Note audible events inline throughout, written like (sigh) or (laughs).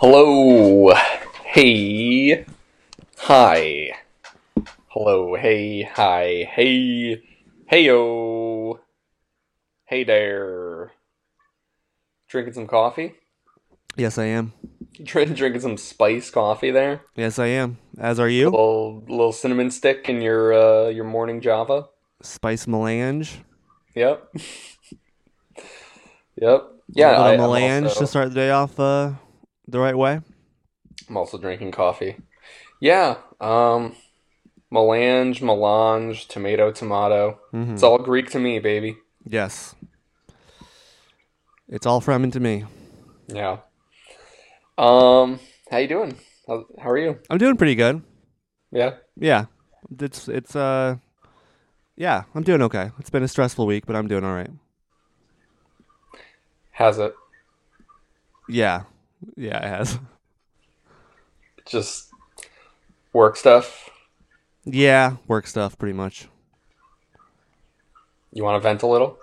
Hello. Hey. Hi. Hello. Hey. Hi. Hey. Heyo. Hey there. Drinking some coffee? Yes, I am. Drinking drinking some spice coffee there? Yes, I am. As are you. little little cinnamon stick in your uh your morning java? Spice melange. Yep. (laughs) yep. Yeah, a I, little I'm melange also- to start the day off uh, the right way. I'm also drinking coffee. Yeah, um, melange, melange, tomato, tomato. hmm It's all Greek to me, baby. Yes. It's all from and to me. Yeah. Um, how you doing? How, how are you? I'm doing pretty good. Yeah. Yeah. It's it's uh yeah, I'm doing okay. It's been a stressful week, but I'm doing all right. Has it? Yeah. Yeah, it has. Just work stuff. Yeah, work stuff pretty much. You want to vent a little?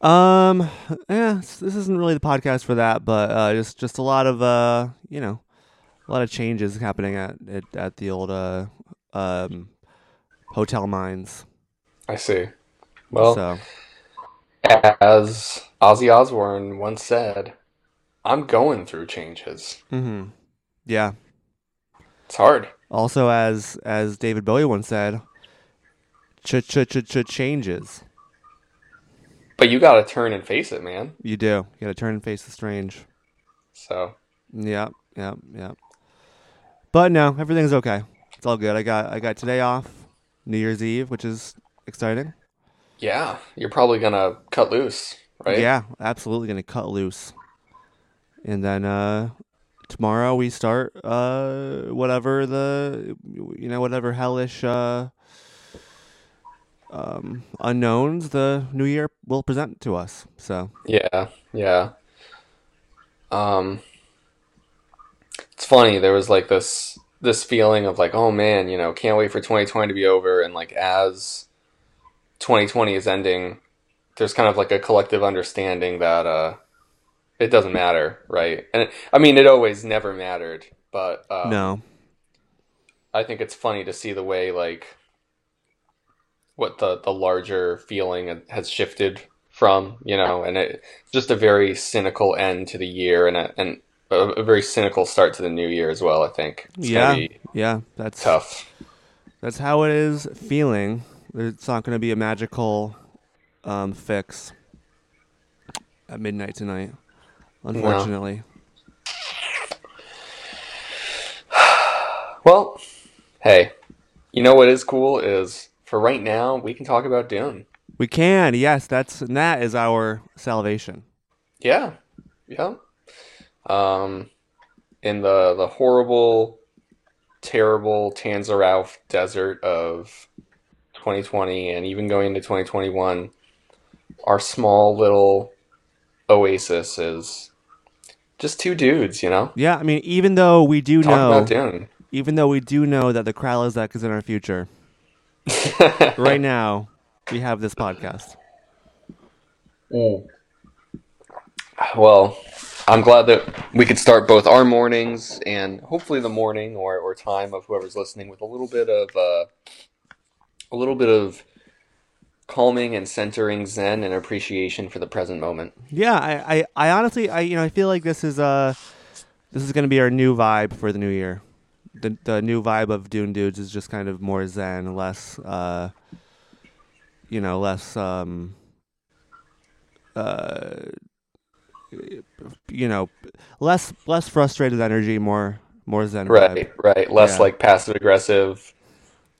Um, yeah, this isn't really the podcast for that, but uh, just just a lot of uh, you know, a lot of changes happening at at, at the old uh, um, hotel mines. I see. Well, so as Ozzy Osbourne once said, I'm going through changes. Mm-hmm. yeah. It's hard. Also, as as David Bowie once said, ch ch ch ch changes. But you got to turn and face it, man. You do. You gotta turn and face the strange. So, Yep, yep, yep. But no, everything's okay. It's all good. I got I got today off, New Year's Eve, which is exciting. yeah, you're probably going to cut loose, right? Yeah, absolutely gonna cut loose. And then uh tomorrow we start uh whatever the you know whatever hellish uh um unknowns the new year will present to us. So, Yeah, yeah. Um, it's funny. There was like this this feeling of like, oh man, you know, can't wait for 2020 to be over. And like as 2020 is ending, there's kind of like a collective understanding that uh, it doesn't matter, right? And it, I mean, it always never mattered, but um, no. I think it's funny to see the way like what the the larger feeling has shifted from, you know, and it just a very cynical end to the year and a and a, a very cynical start to the new year as well, I think. It's Yeah. Yeah, that's tough. that's how it is feeling. It's not going to be a magical um fix at midnight tonight. Unfortunately. (sighs) Well, hey, you know what is cool is for right now we can talk about Dune. We can. Yes, that's and that is our salvation. Yeah, yeah. Um, in the the horrible, terrible Tanzerouft desert of 2020, and even going into 2021, our small little oasis is just two dudes, you know, Yeah, I mean, even though we do talking know, about Dune. even though we do know that the Kralizec is in our future, (laughs) right now we have this podcast. Well, I'm glad that we could start both our mornings and hopefully the morning or, or time of whoever's listening with a little bit of uh, a little bit of calming and centering zen and appreciation for the present moment. Yeah, I, I, I honestly, I, you know, I feel like this is uh, this is gonna be our new vibe for the new year. The the new vibe of Dune Dudes is just kind of more zen, less, uh, you know, less, um, uh, you know, less less frustrated energy, more more zen vibe. Right, right. Less Yeah. like passive aggressive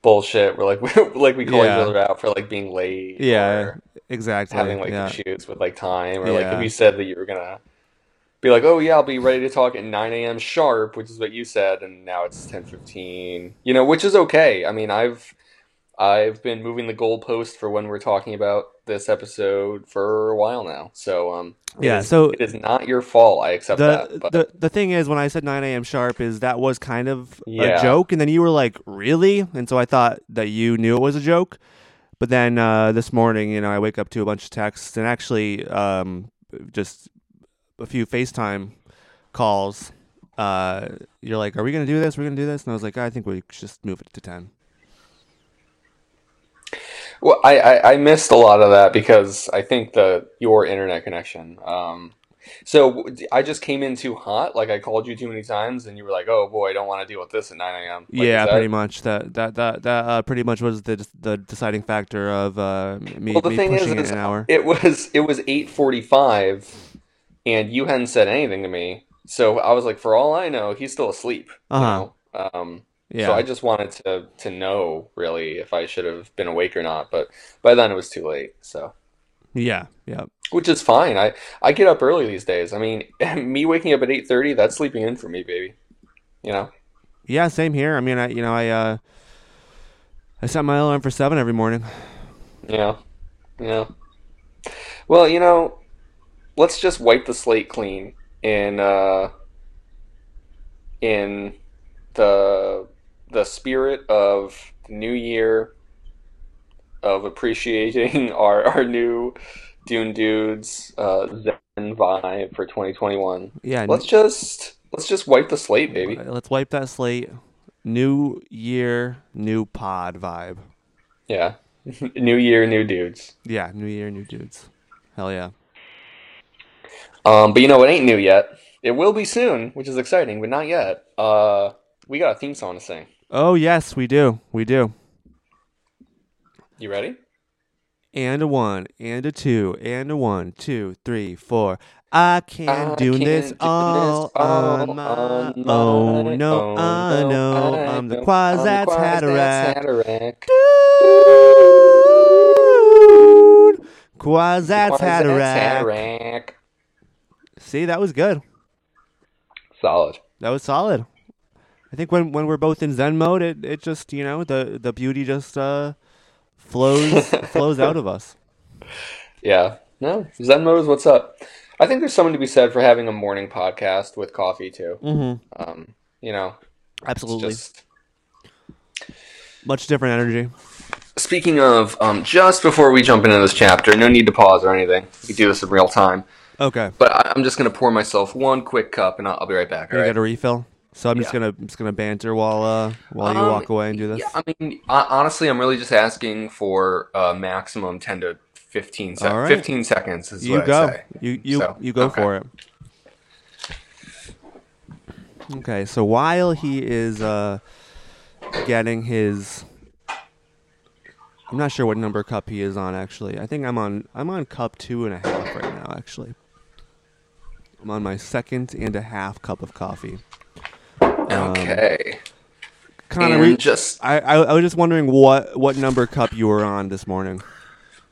bullshit. We're like (laughs) like we call Yeah. each other out for like being late Yeah, exactly. having like yeah. issues with like time or like if you said that you were gonna be like, oh yeah, I'll be ready to talk at 9 a.m. sharp, which is what you said, and now it's 10:15. You know, which is okay. I mean, I've I've been moving the goalpost for when we're talking about this episode for a while now. So um, Yeah, is- so- it is not your fault. I accept the that. But the the thing is when I said 9 a.m. sharp is that was kind of Yeah. a joke, and then you were like, "Really?" And so I thought that you knew it was a joke. But then uh, this morning, you know, I wake up to a bunch of texts and actually um, just a few FaceTime calls, uh, you're like, "Are we gonna do this? We're gonna do this?" And I was like, "I think we should just move it to 10. Well, I, I, I missed a lot of that because I think the your internet connection. Um, so I just came in too hot. Like I called you too many times, and you were like, "Oh boy, I don't want to deal with this at 9 a.m." Like, yeah, that- pretty much. That that that that uh, pretty much was the the deciding factor of uh, me, Well, the me thing is, pushing an hour. it was it was 8:45, and you hadn't said anything to me. So I was like, for all I know, he's still asleep. Uh-huh. know? Um, Yeah. So I just wanted to to know really if I should have been awake or not. But by then it was too late. So. yeah. Yeah. Which is fine. I, I get up early these days. I mean, (laughs) me waking up at eight thirty, that's sleeping in for me, baby. You know? Yeah. Same here. I mean, I you know I uh, I set my alarm for seven every morning. Yeah. Yeah. Well, you know, let's just wipe the slate clean in uh in the the spirit of the new year of appreciating (laughs) our our new Dune Dudes uh Zen vibe for 2021. Yeah. Let's just let's just wipe the slate, baby. Let's wipe that slate. New year, new pod vibe. Yeah. (laughs) new year, new dudes. Yeah, new year, new dudes. Hell yeah. Um, but you know it ain't new yet. It will be soon, which is exciting, but not yet. Uh, we got a theme song to sing. Oh yes, we do. We do. You ready? And a one, and a two, and a one, two, three, four. I can't I do can't this do all this all on my on my own. No. I know I I'm the Kwisatz Haderach. Haderach. Dude! Kwisatz Kwisatz Haderach. Haderach. See, that was good. Solid. That was solid. I think when when we're both in Zen mode, it, it just you know the the beauty just uh flows (laughs) flows out of us. Yeah. No, Zen mode is what's up. I think there's something to be said for having a morning podcast with coffee too. Mm-hmm. Um, you know, Absolutely, just much different energy. Speaking of, um, just before we jump into this chapter, no need to pause or anything. We can do this in real time. Okay, But I- I'm just gonna pour myself one quick cup, and I'll, I'll be right back. All right? got a refill. So I'm just Yeah. gonna I'm just gonna banter while uh while you Um, walk away and do this. Yeah, I mean, honestly, I'm really just asking for a maximum 10 to 15 seconds. Right. 15 seconds is you what go. I say. You you So, you go okay. for it. Okay, so while he is uh getting his I'm not sure what number cup he is on actually. I think I'm on I'm on cup two and a half right now actually. I'm on my second and a half cup of coffee. Um, Okay. Connor, and we, just I, I I was just wondering what what number cup you were on this morning.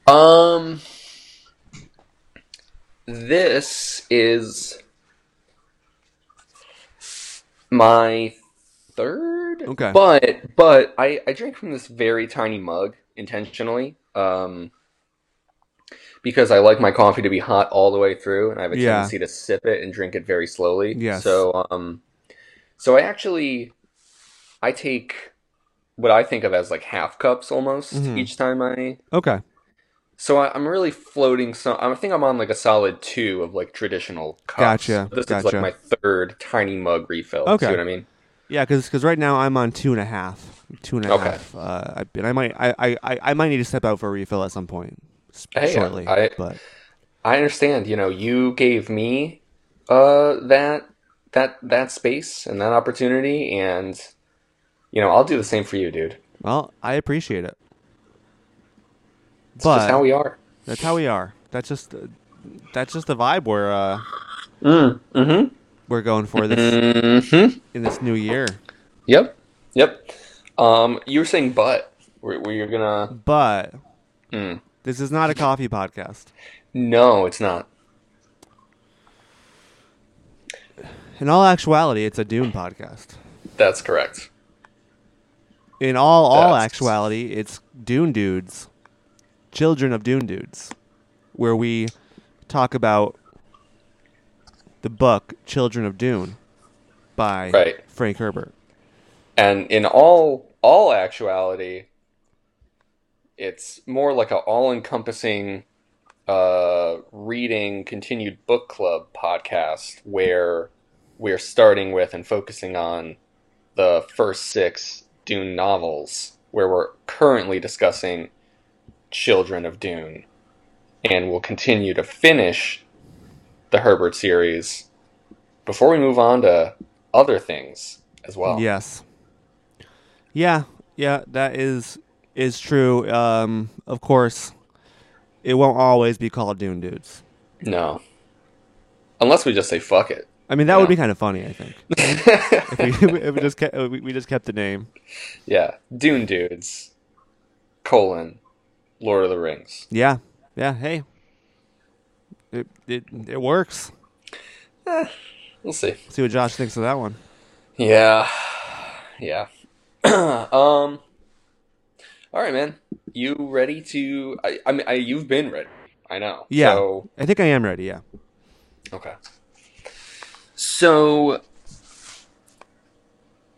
um, this is my third. Okay. But but I I drink from this very tiny mug intentionally. Um. Because I like my coffee to be hot all the way through, and I have a Yeah. tendency to sip it and drink it very slowly. Yes. So um, so I actually I take what I think of as like half cups almost Mhm. each time I Okay. so I, I'm really floating some. I think I'm on like a solid two of like traditional cups. Gotcha, This is like my third tiny mug refill. Okay. See what I mean? Yeah, because right now I'm on two and a half, two and a half. Okay. Uh, I, and I might I, I, I- I might need to step out for a refill at some point Hey, shortly. I- but I understand. You know, you gave me uh that that that space and that opportunity, and you know I'll do the same for you, dude. well, I appreciate it. It's But just how we are. that's how we are. That's just uh, that's just the vibe we're uh, Mm, mm-hmm. we're going for this Mm-hmm. in this new year. Yep. Yep. Um, you were saying but. Were, were you gonna? But Mm. this is not a coffee podcast. No, it's not. In all actuality, it's a Dune podcast. That's correct. In all all That's- actuality, it's Dune Dudes, Children of Dune Dudes, where we talk about the book Children of Dune by Right. Frank Herbert. And in all all actuality, it's more like a all-encompassing uh, reading continued book club podcast where we're starting with and focusing on the first six Dune novels, where we're currently discussing Children of Dune, and we'll continue to finish the Herbert series before we move on to other things as well. Yes. Yeah, yeah, that is is true. Um, of course, it won't always be called Dune Dudes. No. Unless we just say fuck it. I mean, that would be kind of funny. I think (laughs) (laughs) if we, if we just kept, we we just kept the name. yeah. Dune Dudes. Colon. Lord of the Rings. Yeah, yeah. Hey, it it it works. We'll see. See what Josh thinks of that one. Yeah. Yeah. (clears throat) um All right, man. You ready to I, I mean I, you've been ready. I know. Yeah. So, I think I am ready. Yeah. okay. So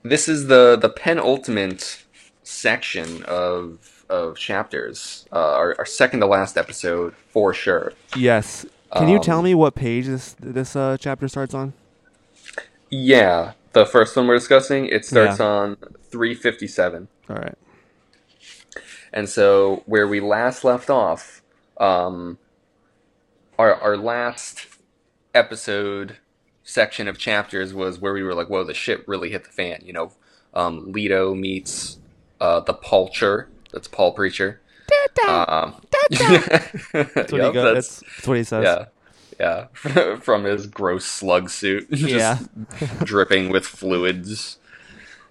this is the the penultimate section of of chapters. Uh, our, our second to last episode for sure. Yes. Can you Um, tell me what page this this uh, chapter starts on? Yeah, the first one we're discussing, it starts Yeah. on 357. All right. And so where we last left off, um, our our last episode section of chapters was where we were like, "Whoa, the shit really hit the fan." You know, um, Leto meets uh, the Pulcher. That's Paul Preacher. Um, (laughs) That's what, Yup, he that's- that's, that's what he says. yeah, yeah, (laughs) from his gross slug suit, (laughs) just Yeah. dripping with fluids.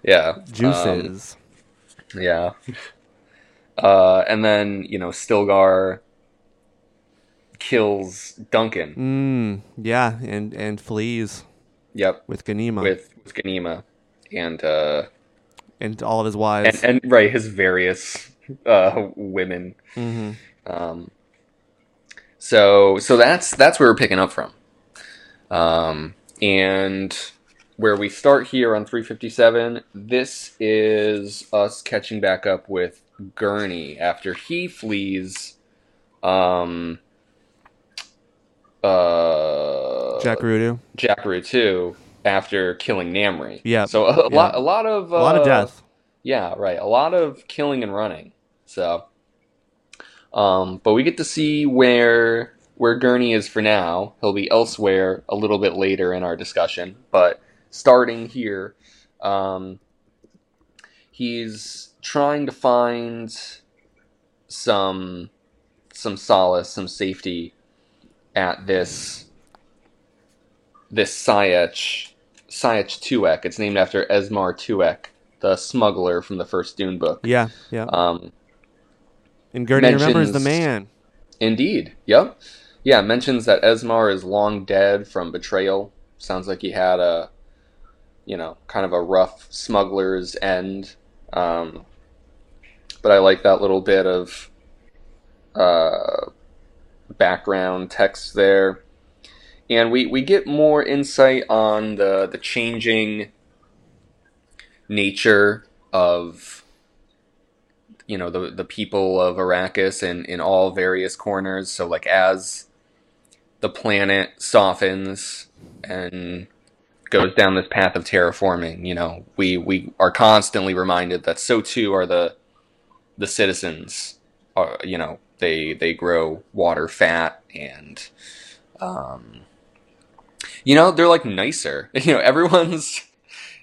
Yeah, um, Juices. yeah. Uh, and then, you know, Stilgar kills Duncan. mm, yeah, and and flees Yep. with Ganima With, with Ganima. And, uh, and all of his wives. and, right, his various, uh, women. hmm Um, so, so that's, that's where we're picking up from. Um, and where we start here on 357, this is us catching back up with Gurney after he flees, um, uh. Jacurutu after killing Namri. Yeah, So a, yeah. lot, a lot of, uh, A lot of death. yeah, right. A lot of killing and running. So, um, but we get to see where where Gurney is for now. He'll be elsewhere a little bit later in our discussion, but starting here, um, he's trying to find some some solace, some safety at this this Sietch Sietch Tuek. It's named after Esmar Tuek, the smuggler from the first Dune book. Yeah, yeah. Um, and Gurney remembers the man. indeed. Yep. Yeah, mentions that Esmar is long dead from betrayal. Sounds like he had a, you know, kind of a rough smuggler's end. Um, but I like that little bit of uh, background text there. And we, we get more insight on the, the changing nature of you know the the people of Arrakis in in all various corners. So like as the planet softens and goes down this path of terraforming, you know, we we are constantly reminded that so too are the the citizens. Are you know they they grow water fat and um you know they're like nicer. (laughs) You know everyone's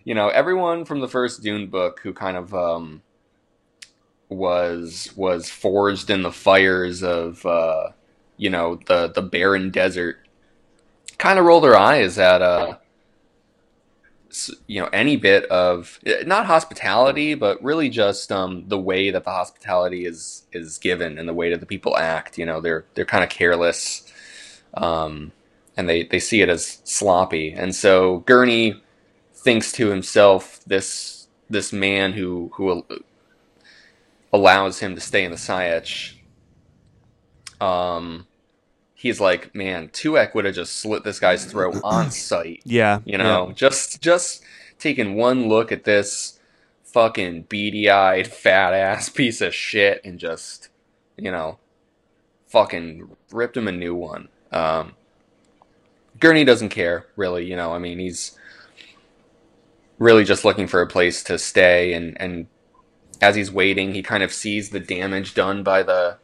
you know everyone from the first Dune book who kind of um was was forged in the fires of uh, you know the the barren desert kind of roll their eyes at uh you know any bit of eh, not hospitality but really just um the way that the hospitality is is given and the way that the people act you know they're they're kind of careless um and they they see it as sloppy and so Gurney thinks to himself this this man who who allows him to stay in the Sietch. Um, he's like, man, Tuek would have just slit this guy's throat (clears throat) on sight. Yeah, You know, just just taking one look at this fucking beady-eyed, fat-ass (laughs) piece of shit and just, you know, fucking ripped him a new one. Um, Gurney doesn't care, really. You know, I mean, he's really just looking for a place to stay and and as he's waiting he kind of sees the damage done by the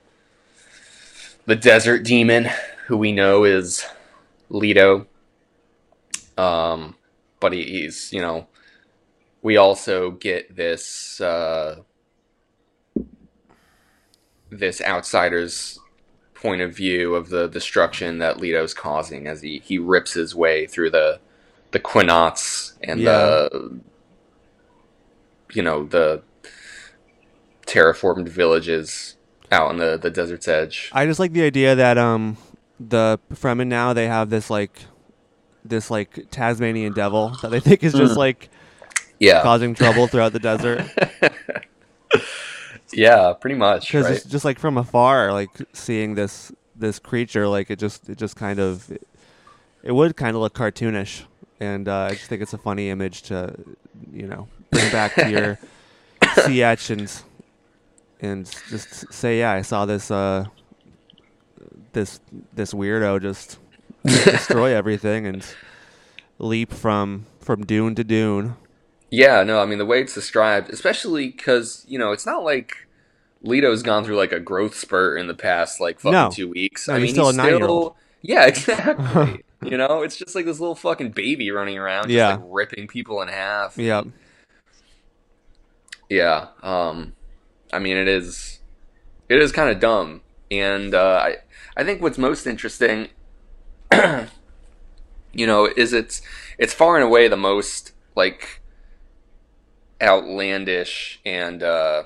the desert demon who we know is Leto um but he, he's you know we also get this uh this outsider's point of view of the destruction that Leto's causing as he, he rips his way through the the qanats and Yeah. the you know the terraformed villages out on the, the desert's edge. I just like the idea that um the Fremen now they have this like this like Tasmanian devil that they think is just Mhm. like Yeah, causing trouble throughout the (laughs) desert. yeah, pretty much. Because Right? just, just like from afar, like seeing this this creature, like it just it just kind of it, would kind of look cartoonish, and uh, I just think it's a funny image to you know bring back to your (laughs) sea etchings and just say, yeah, I saw this uh this this weirdo just (laughs) destroy everything and leap from from dune to dune. Yeah, no, I mean the way it's described, especially because you know it's not like Leto's gone through like a growth spurt in the past like fucking No. two weeks. No, I he's mean, still a nine-year-old. Yeah, (laughs) exactly. you know, it's just like this little fucking baby running around, just Yeah. like ripping people in half. Yep. Yeah. Um, I mean, it is, it is kind of dumb, and uh, I, I think what's most interesting, (clears throat) you know, is it's, it's far and away the most like outlandish and, uh,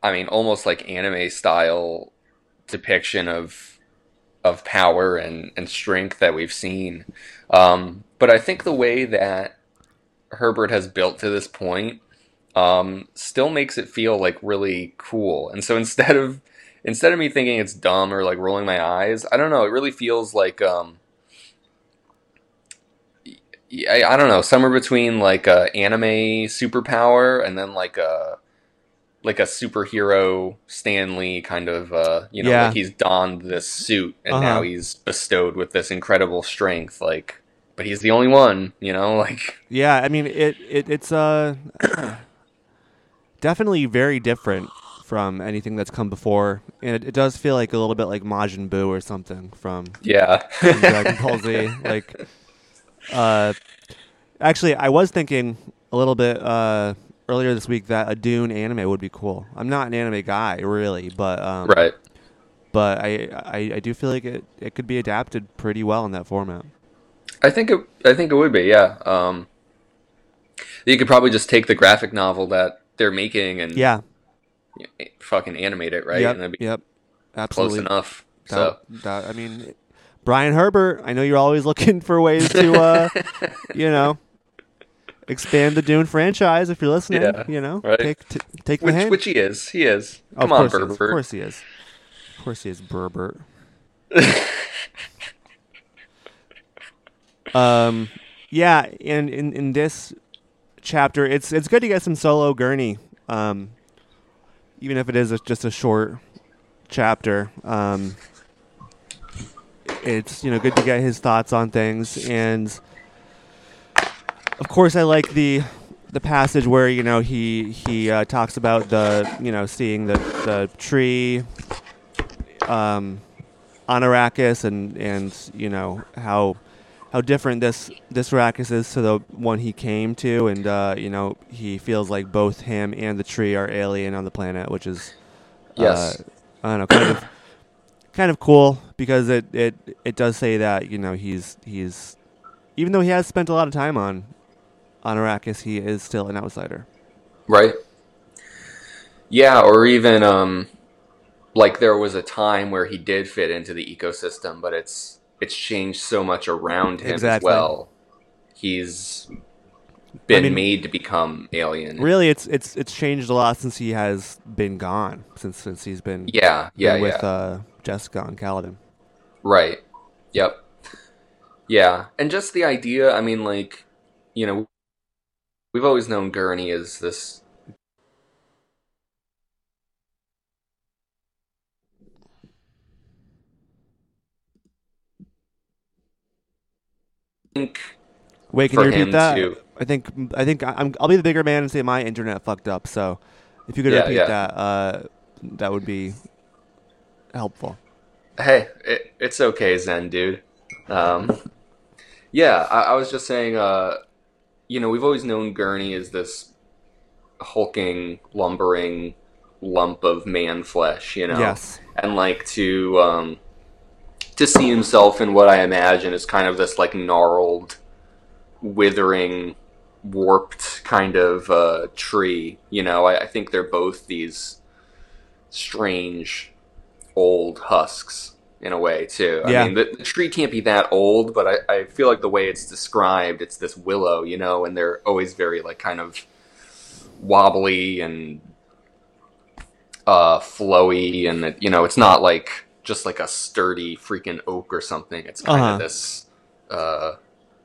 I mean, almost like anime style depiction of, of power and, and strength that we've seen. Um, but I think the way that Herbert has built to this point um, still makes it feel like really cool. And so (laughs) instead of instead of me thinking it's dumb or like rolling my eyes, I don't know. It really feels like um, I, I don't know somewhere between like a anime superpower and then like a like a superhero Stan Lee kind of uh, you know Yeah. like he's donned this suit and Uh-huh. now he's bestowed with this incredible strength like but he's the only one you know (laughs) like Yeah, I mean it, it it's uh (clears throat) definitely very different from anything that's come before, and it, it does feel like a little bit like Majin Buu or something from, yeah from Dragon Ball Z. (laughs) Like, uh, actually, I was thinking a little bit uh earlier this week that a Dune anime would be cool. I'm not an anime guy really, but um, right but I, I I do feel like it it could be adapted pretty well in that format. I think it. I think it would be. Yeah. Um, you could probably just take the graphic novel that they're making and Yeah. y- fucking animate it, right? Yep. And that'd be Yep. close Absolutely. enough. That, So that, I mean, Brian Herbert. I know you're always (laughs) looking for ways to, uh, (laughs) you know, expand the Dune franchise. If you're listening, Yeah, you know, right. take t- take the which hint. which he is. He is. of Come on, course he is. Of course he is. Of course he is, Burbert. (laughs) Um, yeah, and in in this chapter, it's it's good to get some solo Gurney. Um, even if it is a, just a short chapter. Um, it's you know good to get his thoughts on things, and of course I like the the passage where you know he he uh, talks about the you know seeing the the tree um, on Arrakis and and you know how how different this this Arrakis is to the one he came to, and uh, you know he feels like both him and the tree are alien on the planet, which is Yes. uh, I don't know, kind of kind of cool because it, it it does say that you know he's he's even though he has spent a lot of time on on Arrakis, he is still an outsider. Right. Yeah, or even um like there was a time where he did fit into the ecosystem, but it's it's changed so much around him Exactly. as well. He's been mean- made to become alien. Really, it's it's it's changed a lot since he has been gone. Since since he's been Yeah, yeah, been with yeah. uh, Jessica and Kaladin. Right. Yep. Yeah, and just the idea, I mean like, you know, we've always known Gurney as this think Wait, can you repeat that? to- I think I think I'm, I'll be the bigger man and say my internet fucked up. So if you could Yeah, repeat yeah. that, uh, that would be helpful. Hey, it, it's okay, Zen dude. Um, yeah, I, I was just saying. Uh, you know, we've always known Gurney as this hulking, lumbering lump of man flesh. You know, Yes. and like to um, to see himself in what I imagine is kind of this like gnarled, withering, warped kind of uh, tree. You know, I, I think they're both these strange old husks in a way too. Yeah. I mean, the, the tree can't be that old, but I, I feel like the way it's described, it's this willow, you know, and they're always very like kind of wobbly and uh flowy and you know it's not like just like a sturdy freaking oak or something it's kind Uh-huh. of this uh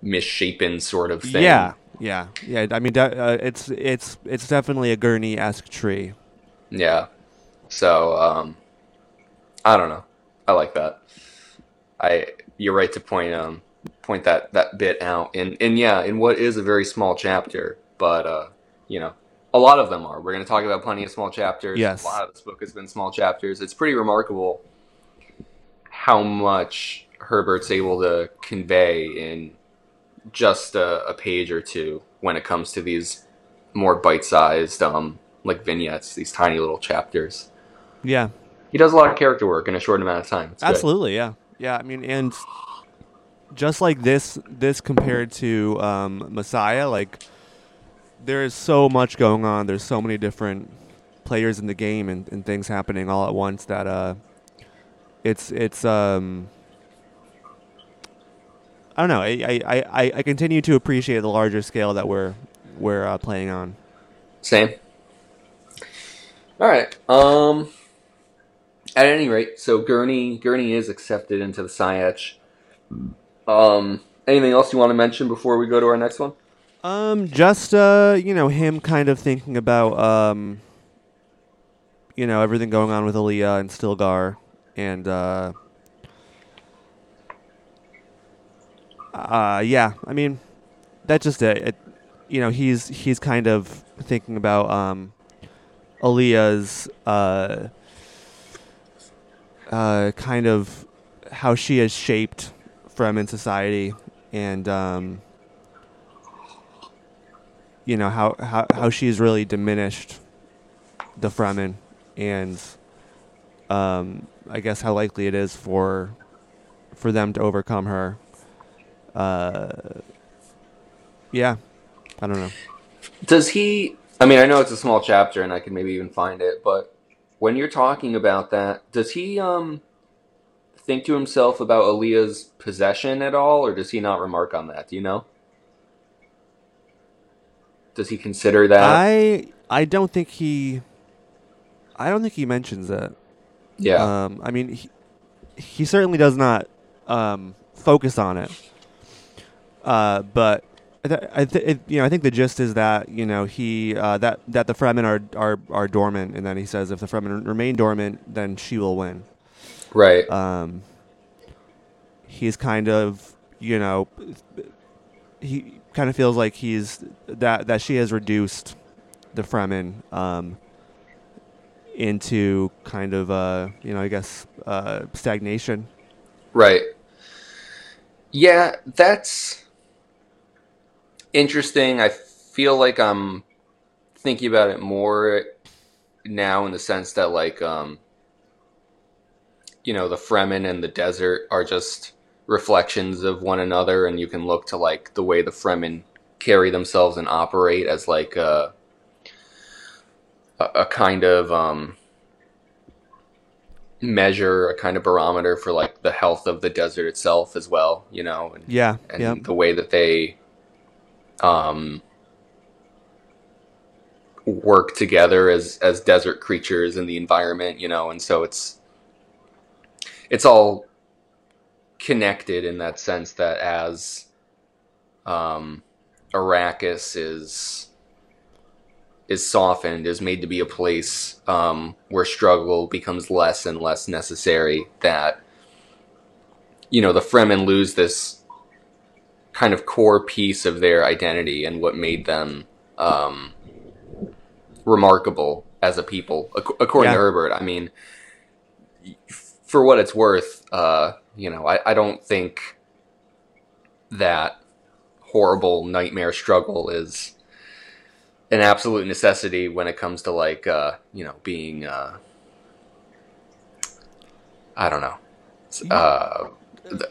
misshapen sort of thing Yeah. Yeah. Yeah. I mean, uh, it's it's it's definitely a Gurney esque tree. yeah so um i don't know i like that i you're right to point um point that that bit out and and yeah in what is a very small chapter but uh you know a lot of them are we're going to talk about plenty of small chapters Yes. a lot of this book has been small chapters it's pretty remarkable how much herbert's able to convey in just a, a page or two when it comes to these more bite-sized um like vignettes these tiny little chapters Yeah. he does a lot of character work in a short amount of time it's good. Absolutely, yeah, yeah. I mean, and just like this, this compared to um, Messiah, like there is so much going on. There's so many different players in the game and, and things happening all at once that uh, it's it's um. I don't know. I, I, I, I continue to appreciate the larger scale that we're we're uh, playing on. Same. All right. Um. At any rate, so Gurney Gurney is accepted into the Sietch. Um. Anything else you want to mention before we go to our next one? Um, just uh, you know, him kind of thinking about um, you know, everything going on with Alia and Stilgar, and uh, uh, yeah, I mean, that's just it. it. You know, he's he's kind of thinking about um, Alia's uh, uh, kind of how she has shaped Fremen society, and um you know how how how she's really diminished the Fremen, and um, I guess how likely it is for for them to overcome her. Uh, yeah, I don't know. Does he? I mean, I know it's a small chapter, and I can maybe even find it. But when you're talking about that, does he um think to himself about Alia's possession at all, or does he not remark on that? Do you know? Does he consider that? I I don't think he. I don't think he mentions that. Yeah. Um, I mean, he, he certainly does not um, focus on it. Uh, but I, th- I th- it, you know, I think the gist is that you know he uh, that that the Fremen are, are are dormant, and then he says if the Fremen remain dormant, then she will win. right. Um, he's kind of you know he kind of feels like he's that that she has reduced the Fremen um, into kind of uh you know I guess uh, stagnation. Right. Yeah, that's interesting. I feel like I'm thinking about it more now in the sense that like um you know, the Fremen and the desert are just reflections of one another and you can look to like the way the Fremen carry themselves and operate as like a a, a kind of um measure a kind of barometer for like the health of the desert itself as well, you know, and, Yeah, and yeah, the way that they um work together as as desert creatures in the environment, you know, and so it's it's all connected in that sense that as um Arrakis is is softened, is made to be a place um, where struggle becomes less and less necessary. That you know the Fremen lose this kind of core piece of their identity and what made them um, remarkable as a people, ac- according Yeah. to Herbert. I mean, for what it's worth, uh, you know, I, I don't think that horrible nightmare struggle is an absolute necessity when it comes to like uh, you know being uh, I don't know uh,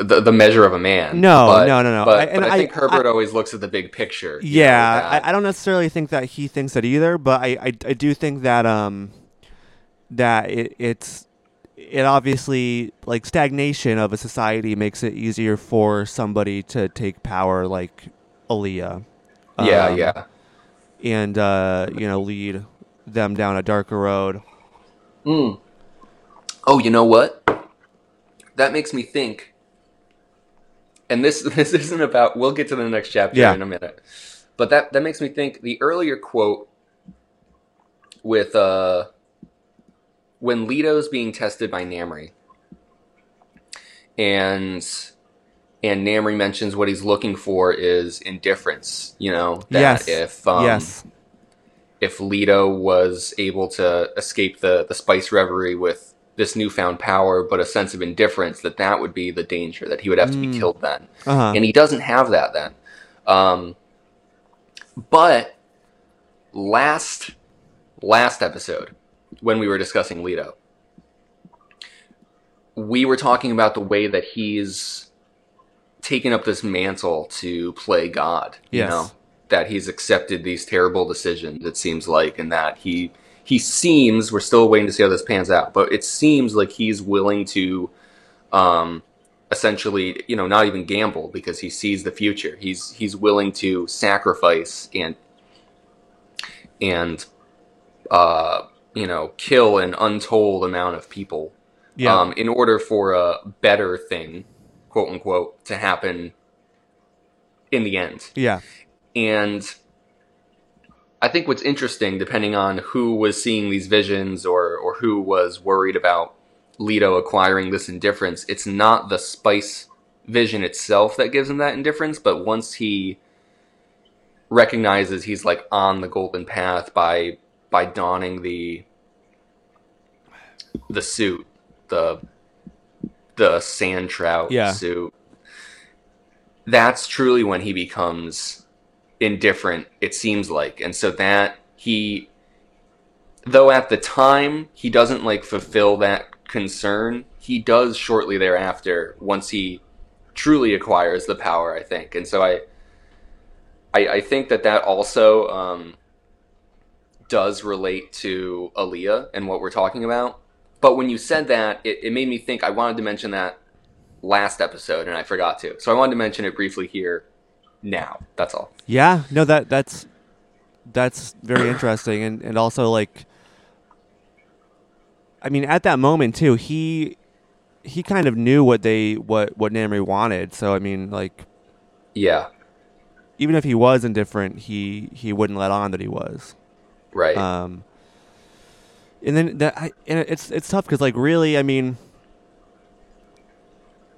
the the measure of a man. No, but, no, no, no. But, I- but I, I- think Herbert always looks at the big picture. Yeah, I, I don't necessarily think that he thinks that either, but I, I, I do think that um that it, it's it obviously like stagnation of a society makes it easier for somebody to take power like Alia. yeah, um, yeah. And uh, you know lead them down a darker road. Mm. Oh, you know what? That makes me think. And this (laughs) this isn't about. We'll get to the next chapter Yeah. in a minute. But that that makes me think. The earlier quote with uh, when Leto's being tested by Namri, and and Namri mentions what he's looking for is indifference. You know that Yes. if um, yes. if Leto was able to escape the, the spice reverie with this newfound power, but a sense of indifference, that that would be the danger, that he would have to be Mm. killed then. Uh-huh. And he doesn't have that then. Um, but last last episode, when we were discussing Leto, we were talking about the way that he's taken up this mantle to play God. You know? That he's accepted these terrible decisions, it seems like, and that he he seems we're still waiting to see how this pans out, but it seems like he's willing to um essentially, you know, not even gamble because he sees the future. He's he's willing to sacrifice and and uh you know, kill an untold amount of people yeah. um, in order for a better thing, quote unquote, to happen in the end. yeah. And I think what's interesting, depending on who was seeing these visions or, or who was worried about Leto acquiring this indifference, it's not the spice vision itself that gives him that indifference, but once he recognizes he's like on the golden path by by donning the the suit, the the sand trout Yeah. suit. That's truly when he becomes indifferent, it seems like. And so that he though at the time he doesn't like fulfill that concern, he does shortly thereafter once he truly acquires the power, I think. And so I I, I think that that also um, does relate to Alia and what we're talking about. But when you said that, it, it made me think I wanted to mention that last episode and I forgot to. So I wanted to mention it briefly here now. That's all. Yeah, no, that that's that's very (clears throat) interesting, and and also like, I mean, at that moment too, he he kind of knew what they what what Namri wanted. So I mean, like, Yeah. even if he was indifferent, he he wouldn't let on that he was. Right. Um, and then that I, and it's it's tough because like really, I mean,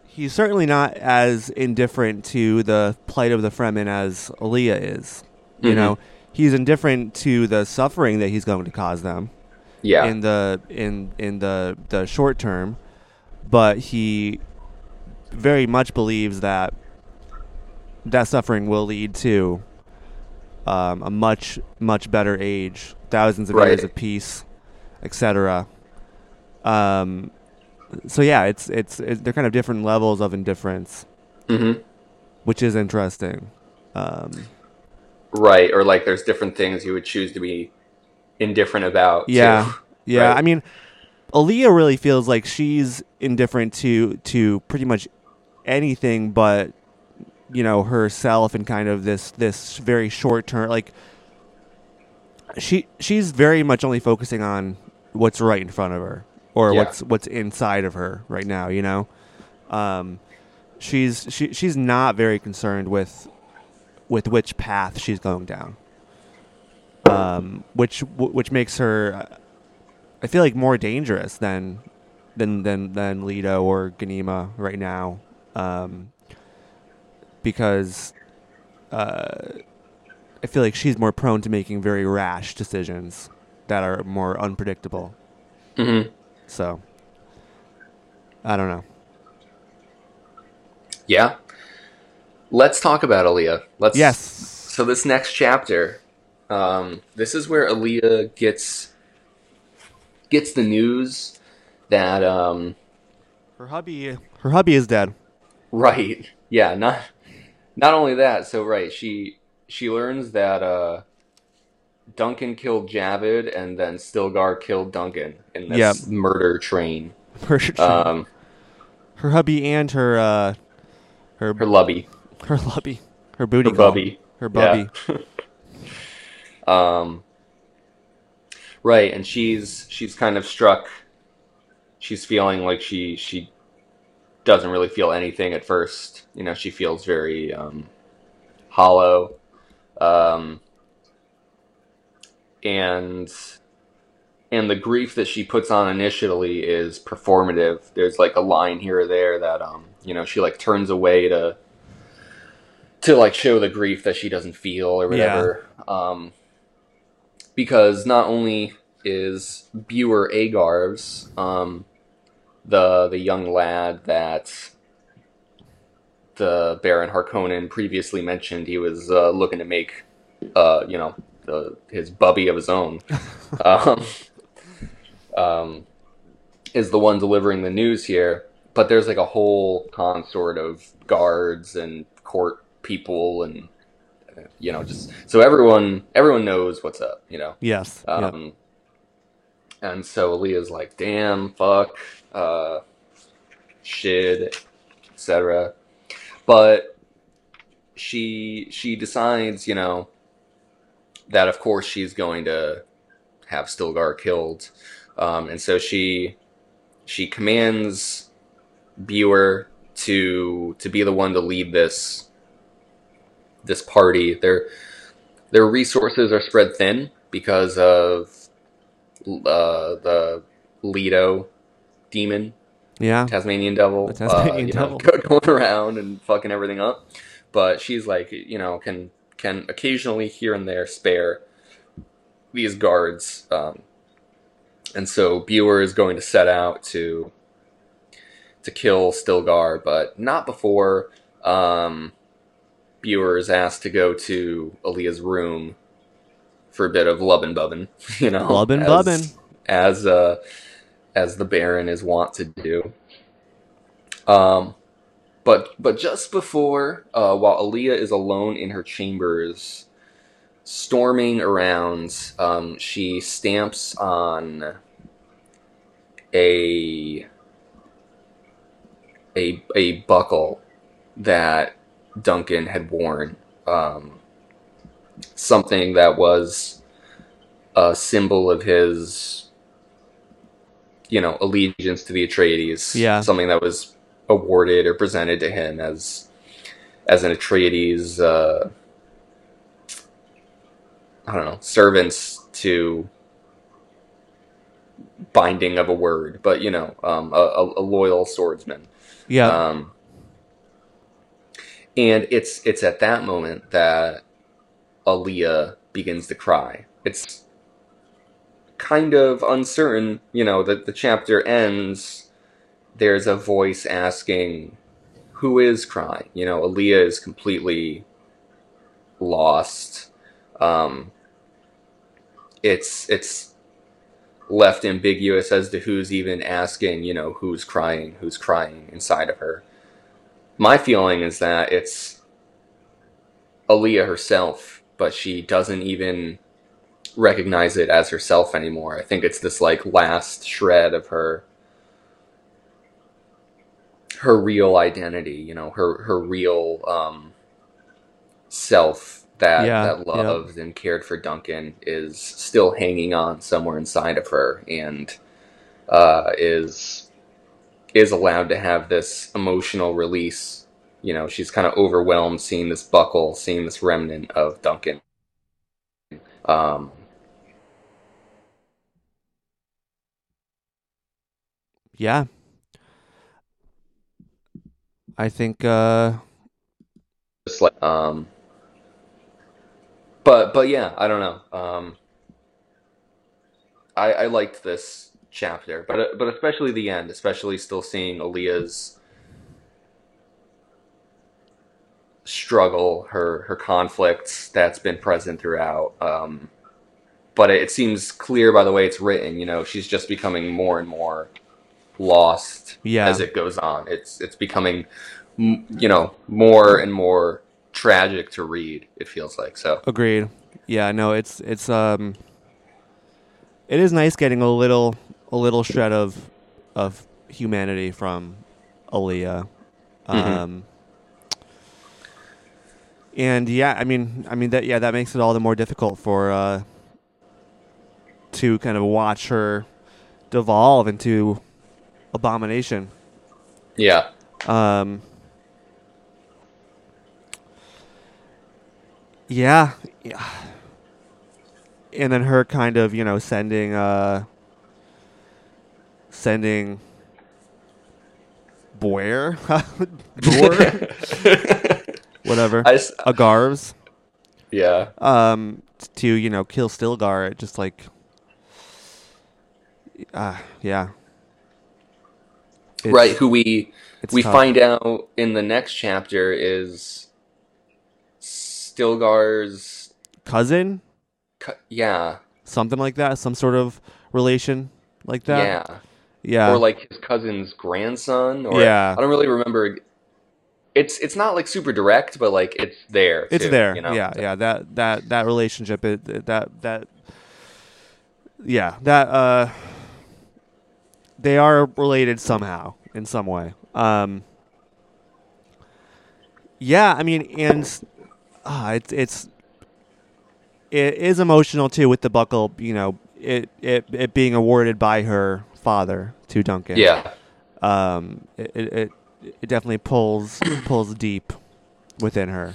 he's certainly not as indifferent to the plight of the Fremen as Alia is. You Mhm. know, he's indifferent to the suffering that he's going to cause them yeah. in the in in the the short term, but he very much believes that that suffering will lead to um, a much much better age, thousands of years of peace, etc. Um, so yeah, it's, it's it's they're kind of different levels of indifference, hmm which is interesting. Um, Right. Or like there's different things you would choose to be indifferent about. too. Yeah, (laughs) yeah. Right. I mean, Alia really feels like she's indifferent to to pretty much anything, but you know herself and kind of this this very short term. Like she she's very much only focusing on what's right in front of her or Yeah. what's what's inside of her right now. You know, um, she's she she's not very concerned with with which path she's going down um, which w- which makes her, I feel like more dangerous than than than than Leto or Ganima right now, um, because uh, I feel like she's more prone to making very rash decisions that are more unpredictable. Mm-hmm. So, I don't know. Yeah. Let's talk about Alia. Let's. Yes. So this next chapter, um, this is where Alia gets gets the news that um, Her hubby, her hubby is dead. right, yeah, not not only that. So right, she she learns that uh, Duncan killed Javid, and then Stilgar killed Duncan in this Yep. murder train. Her, Um, her hubby and her, uh, her, her lubby, her hubby, her booty her call. bubby. her bubby. (laughs) Um, right, and she's she's kind of struck. She's feeling like she she doesn't really feel anything at first. You know, she feels very um, hollow, um, and and the grief that she puts on initially is performative. There's like a line here or there that um, you know she like turns away to to like show the grief that she doesn't feel or whatever. Yeah. Um, because not only is Buer Agarves, um, the the young lad that the Baron Harkonnen previously mentioned, he was uh, looking to make, uh, you know, the, his bubby of his own, (laughs) um, um, is the one delivering the news here. But there's like a whole consort of guards and court people and you know just so everyone everyone knows what's up you know Yes. yep. um and so Alia's like damn fuck uh shit etc but she she decides you know that of course she's going to have Stilgar killed um and so she she commands Buer to to be the one to lead this this party. Their their resources are spread thin because of uh, the Leto demon, Yeah. Tasmanian devil, The Tasmanian uh, you know, devil. (laughs) going around and fucking everything up. But she's like, you know, can can occasionally here and there spare these guards, um, and so Buer is going to set out to to kill Stilgar, but not before um, Buer is asked to go to Alia's room for a bit of lubbin bubbin, (laughs) you know, Lubbin as- bubbin. as uh, as the Baron is wont to do. Um, but but just before, uh, while Alia is alone in her chambers, storming around, um, she stamps on a a a buckle that Duncan had worn. Um, something that was a symbol of his, you know, allegiance to the Atreides. Yeah. Something that was awarded or presented to him as as an Atreides. Uh, I don't know, servants to binding of a word, but you know, um, a, a, loyal swordsman. Yeah. Um, and it's it's at that moment that Alia begins to cry. It's kind of uncertain, you know, that the chapter ends. There's a voice asking, "Who is crying?" You know, Alia is completely lost. Um, it's it's left ambiguous as to who's even asking, you know, who's crying, who's crying inside of her. My feeling is that it's Alia herself, but she doesn't even recognize it as herself anymore. I think it's this like last shred of her her real identity, you know, her her real um self that Yeah, that yeah. loved and cared for Duncan is still hanging on somewhere inside of her and uh, is is allowed to have this emotional release. You know, she's kind of overwhelmed seeing this buckle, seeing this remnant of Duncan. Um, yeah. I think uh just like um, but but yeah, I don't know. Um, I I liked this chapter, but but especially the end, especially still seeing Alia's struggle, her her conflicts that's been present throughout. Um, but it, it seems clear by the way it's written. You know, she's just becoming more and more lost Yeah. as it goes on. It's it's becoming, you know, more and more tragic to read. It feels like so. Agreed. Yeah, no, it's it's um it is nice getting a little a little shred of of humanity from Alia. Mhm. Um and yeah, I mean I mean that yeah, that makes it all the more difficult for uh to kind of watch her devolve into abomination. Yeah, Um, yeah, yeah. And then her kind of, you know, sending, uh, sending Boyer, (laughs) Boer, (laughs) whatever, I just, Agars, yeah, um, to you know kill Stilgar. It just like, uh, yeah. It's- right. Who we we tough. find out in the next chapter is Stilgar's. cousin, Yeah, something like that, some sort of relation like that. yeah, Yeah. or like his cousin's grandson. Or Yeah. I don't really remember. It's it's not like super direct, but like it's there. it's too, there. You know? Yeah, yeah. That that that relationship it- that that yeah, that uh they are related somehow in some way. Um Yeah, I mean and ah it's it's it is emotional too with the buckle, you know, it it it being awarded by her father to Duncan. Yeah. um, it, it it it definitely pulls (coughs) pulls deep within her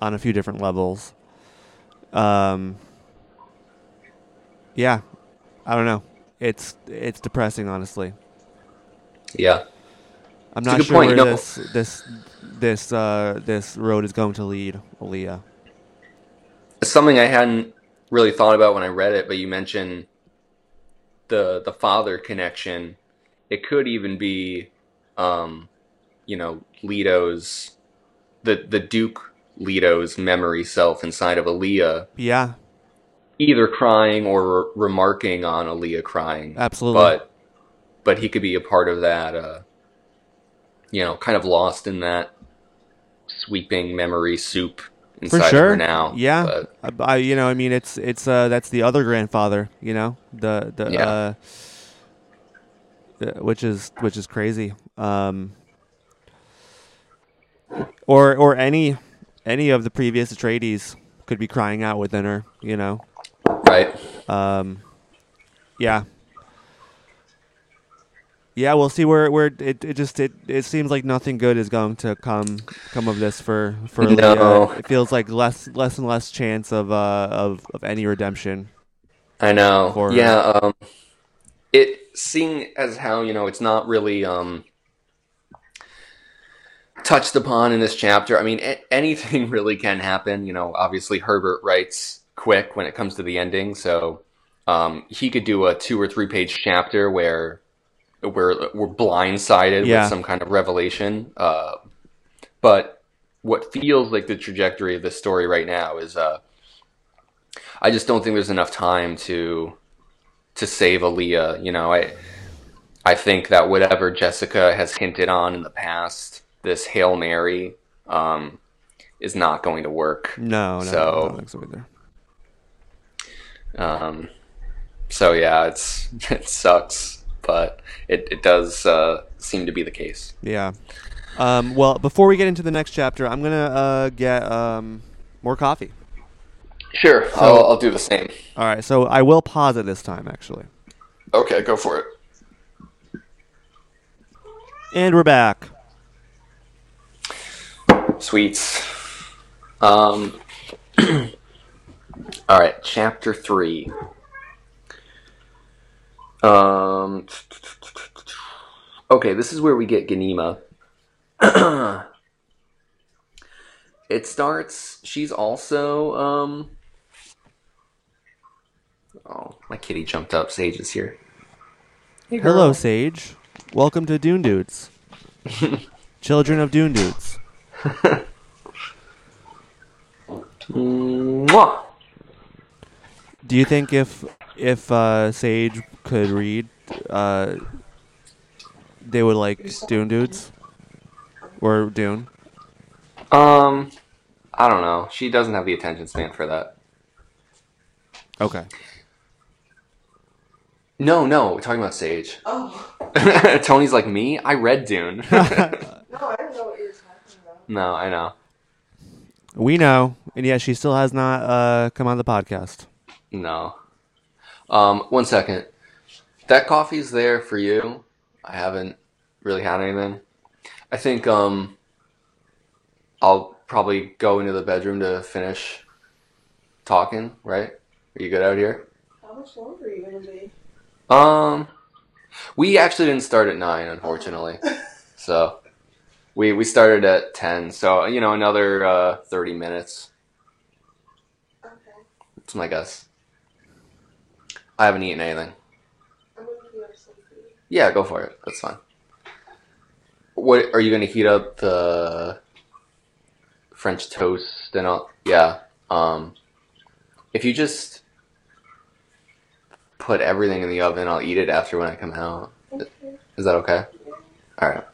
on a few different levels. Um, yeah, I don't know. It's it's depressing, honestly. Yeah. I'm It's not sure point, where no. this this this uh, this road is going to lead, Alia. It's something I hadn't really thought about when I read it, but you mentioned the the father connection. It could even be, um, you know, Leto's the the Duke Leto's memory self inside of Alia, Yeah, either crying or re- remarking on Alia crying. absolutely. But but he could be a part of that. Uh, you know, kind of lost in that sweeping memory soup inside of sure. her now. Yeah. But I, I- you know, I mean, it's it's uh, that's the other grandfather, you know, the the Yeah. uh, the- which is which is crazy. Um, or or any any of the previous Atreides could be crying out within her, you know. Right. Um, yeah. Yeah, we'll see where where it, it just it, it seems like nothing good is going to come come of this for for No. Leah. It feels like less less and less chance of uh of, of any redemption. I know. yeah, um it seeing as how, you know, it's not really um touched upon in this chapter. I mean, a- anything (laughs) really can happen, you know. Obviously Herbert writes quick when it comes to the ending, so um he could do a 2 or 3 page chapter where we're we're blindsided Yeah. with some kind of revelation. Uh but what feels like the trajectory of this story right now is uh I just don't think there's enough time to to save Alia. You know, I I think that whatever Jessica has hinted on in the past, this Hail Mary, um, is not going to work. No, no, So- I don't think so either. Um, so yeah, it's (laughs) it sucks, but it it does uh, seem to be the case. Yeah. Um, well, before we get into the next chapter, I'm gonna uh, get um, more coffee. Sure, I'll, I'll do the same. All right, so I will pause it this time, actually. Okay, go for it. And we're back. Sweets. Um. (clears throat) all right, chapter three. Um. Okay, this is where we get Ganima. (clears throat) it starts. She's also um. Oh, my kitty jumped up. Sage is here. Hey, Hello, Sage. Welcome to Dune Dudes. (laughs) Children of Dune Dudes. (laughs) Mwah. Do you think if if uh, Sage could read, uh, they would like Dune Dudes or Dune? Um, I don't know. She doesn't have the attention span for that. Okay. No, no, we're talking about Sage. Oh, (laughs) Tony's like me. I read Dune. (laughs) no, I don't know what (laughs) you're talking about. no, I know. We know, and yet she still has not uh, come on the podcast. No. Um, one second. That coffee's there for you. I haven't really had anything. I think um I'll probably go into the bedroom to finish talking, right? Are you good out here? How much longer are you gonna be? Um we actually didn't start at nine, unfortunately. (laughs) so we we started at ten, so you know, another uh thirty minutes. Okay, That's my guess. I haven't eaten anything. I'm gonna give you some food. Yeah, go for it. That's fine. What are you going to heat up the French toast and all? Yeah. Um, if you just put everything in the oven, I'll eat it after when I come out. Is that okay? All right.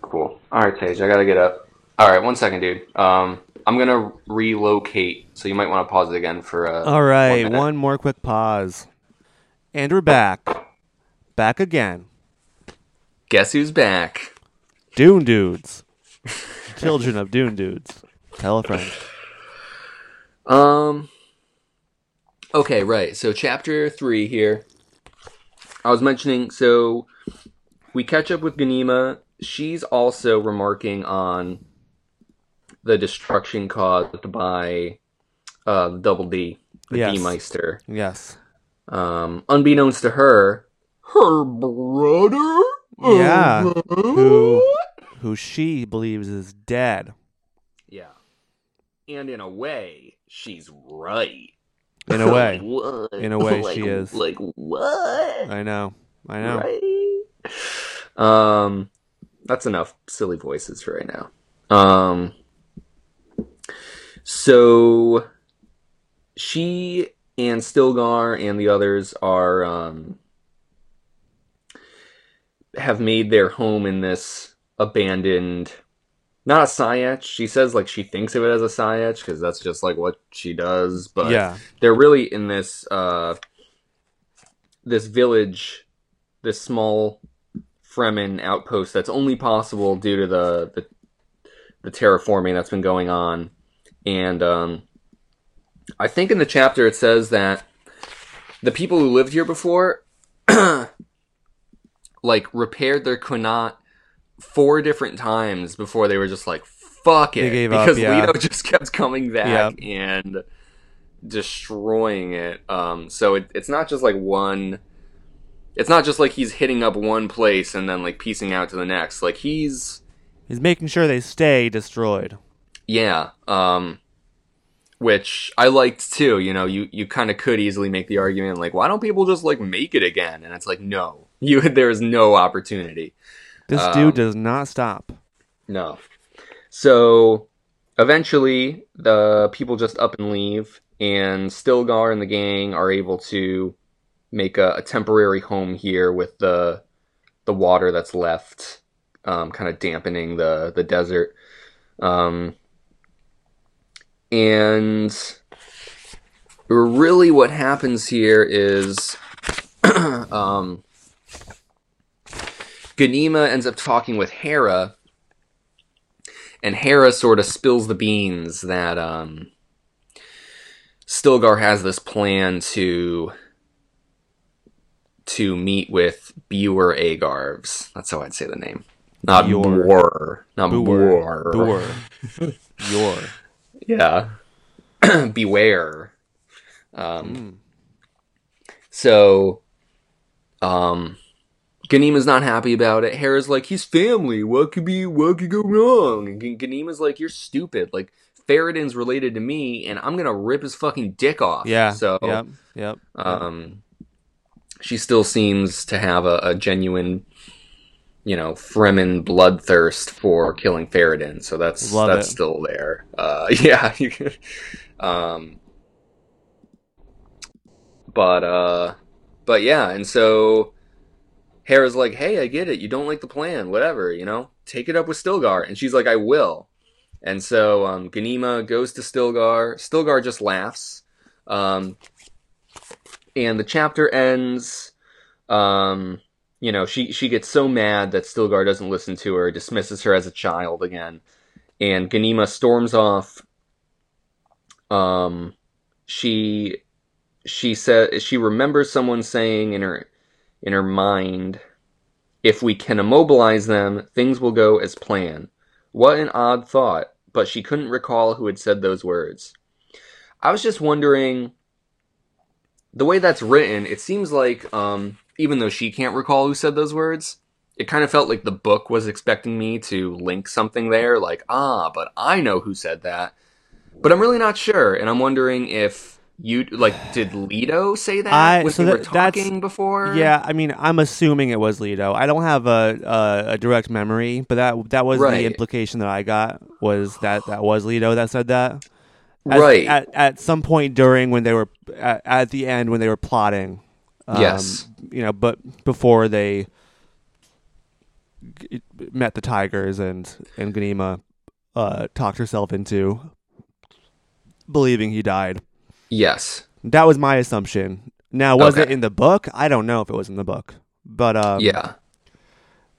Cool. All right, Tage. I gotta get up. All right, one second, dude. Um, I'm gonna relocate, so you might want to pause it again for. Uh, All right, minute. one more quick pause. And we're back. Back again. Guess who's back? Dune Dudes. (laughs) Children of Dune Dudes. Tell a friend. Um. Okay, right. So chapter three here. I was mentioning. So we catch up with Ganima. She's also remarking on the destruction caused by uh, Double D, the Yes. D Meister. Yes. Um, unbeknownst to her, her brother. Yeah. Who who she believes is dead. Yeah. And in a way, she's right. In a way. (laughs) In a way, Like- she is. Like what? I know. I know. Right. Um, that's enough silly voices for right now. Um, so she and Stilgar and the others are um have made their home in this abandoned not a Sietch. She says like she thinks of it as a Sietch because that's just like what she does. But yeah. they're really in this uh this village, this small Fremen outpost that's only possible due to the the, the terraforming that's been going on. And um I think in the chapter it says that the people who lived here before (clears throat) like repaired their qanat four different times before they were just like fuck it gave up, because yeah. Leto (laughs) just kept coming back and destroying it. Um, so it, it's not just like one. It's not just like he's hitting up one place and then like piecing out to the next. Like he's He's making sure they stay destroyed. Yeah. Um, which I liked too. You know, you you kind of could easily make the argument like, why don't people just like make it again? And it's like, no, (laughs) you there is no opportunity. This Um, dude does not stop. No. So eventually, the people just up and leave, and Stilgar and the gang are able to make a, a temporary home here with the the water that's left, um, kind of dampening the the desert. Um, and really, what happens here is. (clears throat) um, Ganima ends up talking with Harah, and Harah sort of spills the beans that um, Stilgar has this plan to to meet with Buer Agarves. That's how I'd say the name. Not Buer. Not. Boer. Boer. Your. Yeah. (clears throat) Beware. Um, Mm. So, um, Ganima's not happy about it. Harah's like, he's family. What could be? What could go wrong? And G- Ganima's like, you're stupid. Like Farad'n's related to me, and I'm gonna rip his fucking dick off. Yeah. So, Yep. Yep. um, she still seems to have a, a genuine, you know, Fremen bloodthirst for killing Farad'n. So that's Love that's it. still there. Uh, (laughs) yeah. (laughs) um, but uh, but yeah, and so Harah's like, "Hey, I get it. You don't like the plan. Whatever, you know. Take it up with Stilgar." And she's like, "I will." And so um, Ganima goes to Stilgar. Stilgar just laughs. Um, and the chapter ends. Um, you know, she she gets so mad that Stilgar doesn't listen to her, dismisses her as a child again, and Ganima storms off. Um, she she said she remembers someone saying in her in her mind, "If we can immobilize them, things will go as planned." What an odd thought, but she couldn't recall who had said those words. I was just wondering the way that's written, it seems like um, even though she can't recall who said those words, it kind of felt like the book was expecting me to link something there, like ah, but I know who said that. But I'm really not sure, and I'm wondering if you like did Leto say that I- when so we were that- that's- talking before? Yeah, I mean, I'm assuming it was Leto. I don't have a a, a direct memory, but that that was Right. the implication that I got was that that was Leto that said that. At- right. At at some point during when they were at, at the end when they were plotting. Um, Yes. You know, but before they g- met the tigers and and Ganima uh, talked herself into believing he died. yes. That was my assumption. Now, was it in the book? I don't know if it was in the book, but um, yeah.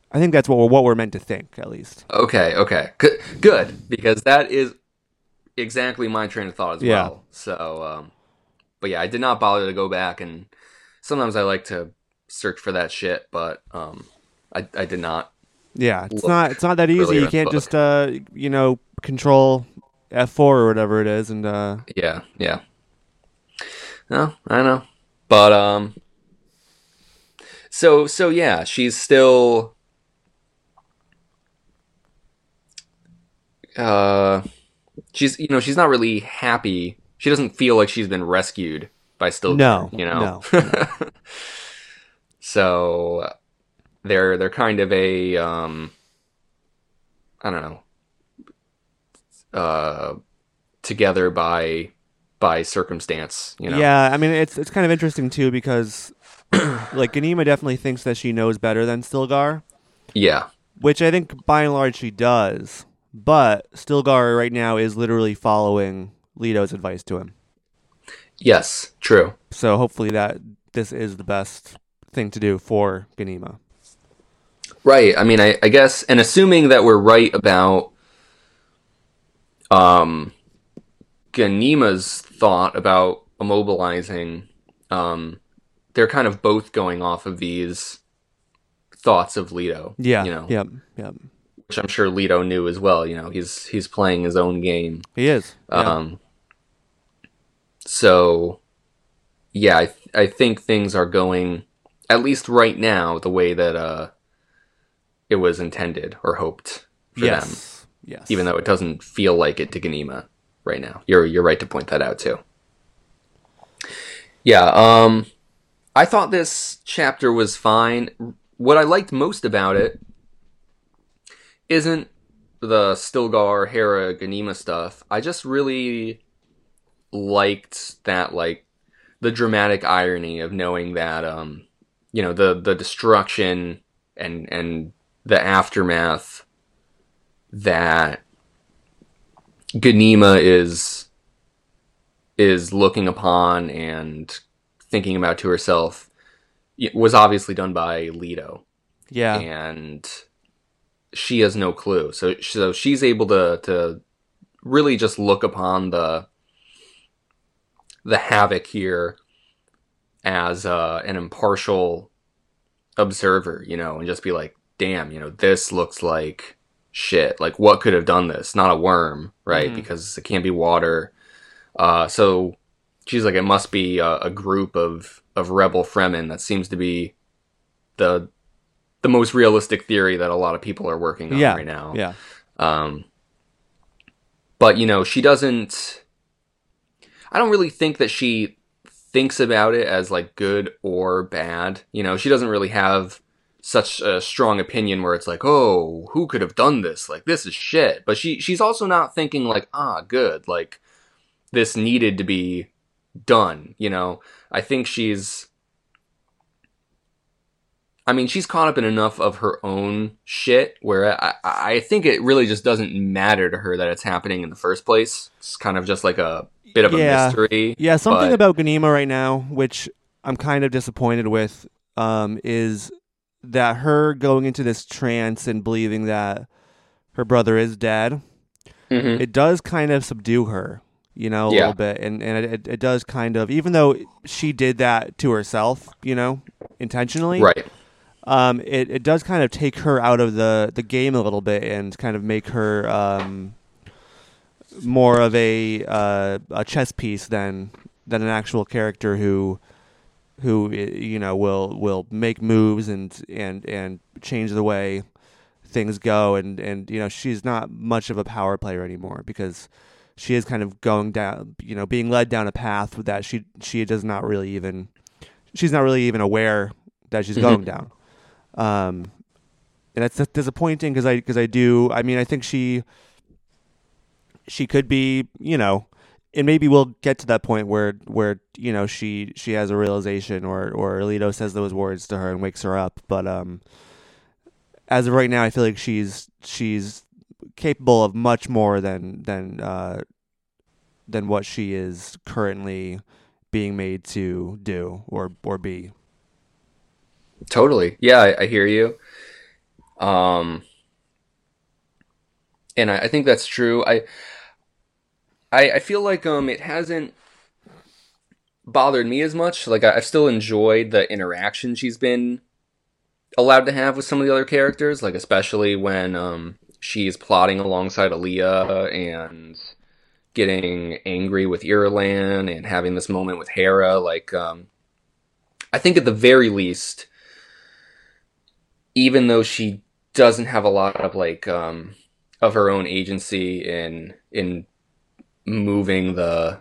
I think that's what we're, what we're meant to think, at least. Okay, okay. Good, good because that is exactly my train of thought as Yeah. well. So, um, but yeah, I did not bother to go back, and sometimes I like to search for that shit, but um, I I did not. Yeah, it's not it's not that easy. You can't just uh, you know control F four or whatever it is, and uh, Yeah, yeah. No, I know, but um. So so yeah, she's still. Uh, she's you know she's not really happy. She doesn't feel like she's been rescued by still No, you know. (laughs) so they're they're kind of a um. I don't know. Uh, together by by circumstance. You know. yeah, I mean it's it's kind of interesting too because (clears throat) like Ganima definitely thinks that she knows better than Stilgar, Yeah. which I think by and large she does. But Stilgar right now is literally following Leto's advice to him. Yes. True. So hopefully that this is the best thing to do for Ganima. Right. I mean, I, I guess, and assuming that we're right about um, Ganima's thought about immobilizing, um, they're kind of both going off of these thoughts of Leto. Yeah. You know, Yep. Yep. which I'm sure Leto knew as well. You know, he's he's playing his own game. He is. Yeah. Um, so, yeah, I, th- I think things are going, at least right now, the way that uh, it was intended or hoped for them. yes. Yes. Even though it doesn't feel like it to Ganima right now. You're you're right to point that out too. Yeah, um, I thought this chapter was fine. What I liked most about it isn't the Stilgar, Harah, Ganima stuff. I just really liked that, like, the dramatic irony of knowing that, um, you know, the the destruction and and the aftermath that Ganima is is looking upon and thinking about to herself was obviously done by Leto yeah. and she has no clue. So so she's able to to really just look upon the the havoc here as uh, an impartial observer, you know, and just be like, "Damn, you know, this looks like shit. Like, what could have done this? Not a worm, right? Mhm. Because it can't be water." Uh, so she's like, "It must be a, a group of of rebel Fremen that seems to be the the most realistic theory that a lot of people are working on yeah, right now. yeah, Um, but you know, she doesn't. I don't really think that she thinks about it as like good or bad. You know, she doesn't really have such a strong opinion where it's like, oh, who could have done this? Like this is shit. But she she's also not thinking like, ah, good. Like this needed to be done. You know, I think she's. I mean, she's caught up in enough of her own shit where I, I think it really just doesn't matter to her that it's happening in the first place. It's kind of just like a bit of Yeah. a mystery. yeah. Something but- about Ganima right now, which I'm kind of disappointed with, um, is that her going into this trance and believing that her brother is dead. Mhm. it does kind of subdue her, you know, a Yeah. little bit, and and it, it does kind of, even though she did that to herself, you know, intentionally, Right. Um, it it does kind of take her out of the the game a little bit and kind of make her um more of a uh, a chess piece than than an actual character who who you know will will make moves and and and change the way things go and and you know she's not much of a power player anymore because she is kind of going down you know being led down a path that she she does not really even she's not really even aware that she's Mhm. going down um and that's disappointing because I because I do I mean I think she she could be you know and maybe we'll get to that point where where you know she she has a realization or or Alito says those words to her and wakes her up but um as of right now I feel like she's she's capable of much more than than uh than what she is currently being made to do or or be Totally. Yeah, I, I hear you. Um, and I, I think that's true. I, I, I feel like um, it hasn't bothered me as much. Like I, I've still enjoyed the interaction she's been allowed to have with some of the other characters. Like especially when um, she's plotting alongside Alia and getting angry with Irulan and having this moment with Harah. Like um, I think at the very least even though she doesn't have a lot of like um of her own agency in in moving the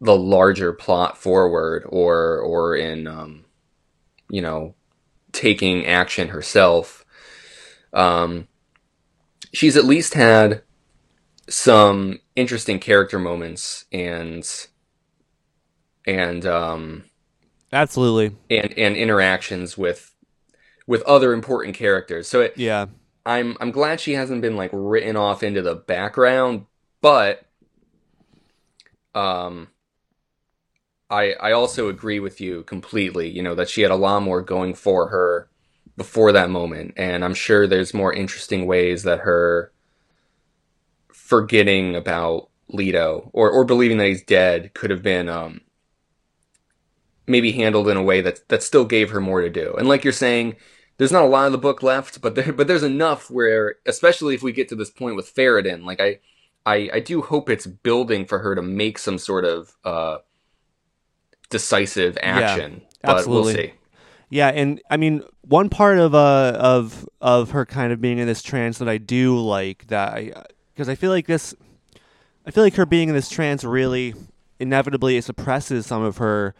the larger plot forward or or in um you know taking action herself. Um she's at least had some interesting character moments and and um absolutely. and and interactions with with other important characters. So it, yeah I'm I'm glad she hasn't been like written off into the background, but um I I also agree with you completely, you know, that she had a lot more going for her before that moment and I'm sure there's more interesting ways that her forgetting about Leto or or believing that he's dead could have been um maybe handled in a way that that still gave her more to do. And like you're saying, there's not a lot of the book left, but there but there's enough where, especially if we get to this point with Farad'n, like I, I, I do hope it's building for her to make some sort of uh, decisive action. but absolutely. we'll see. Yeah, and I mean, one part of uh of of her kind of being in this trance that I do like that I because I feel like this, I feel like her being in this trance really inevitably suppresses some of her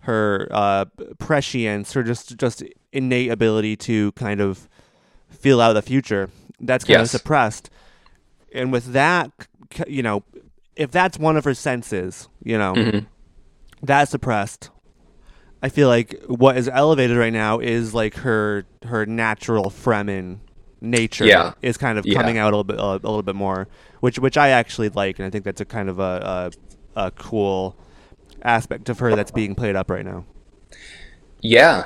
her uh prescience or just just innate ability to kind of feel out the future. That's kind of suppressed, and with that, you know, if that's one of her senses, you know, Mhm. that's suppressed. I feel like what is elevated right now is like her her natural Fremen nature Yeah. is kind of Yeah. coming out a little bit a, little bit more, which which I actually like, and I think that's a kind of a a, a cool aspect of her that's being played up right now. Yeah,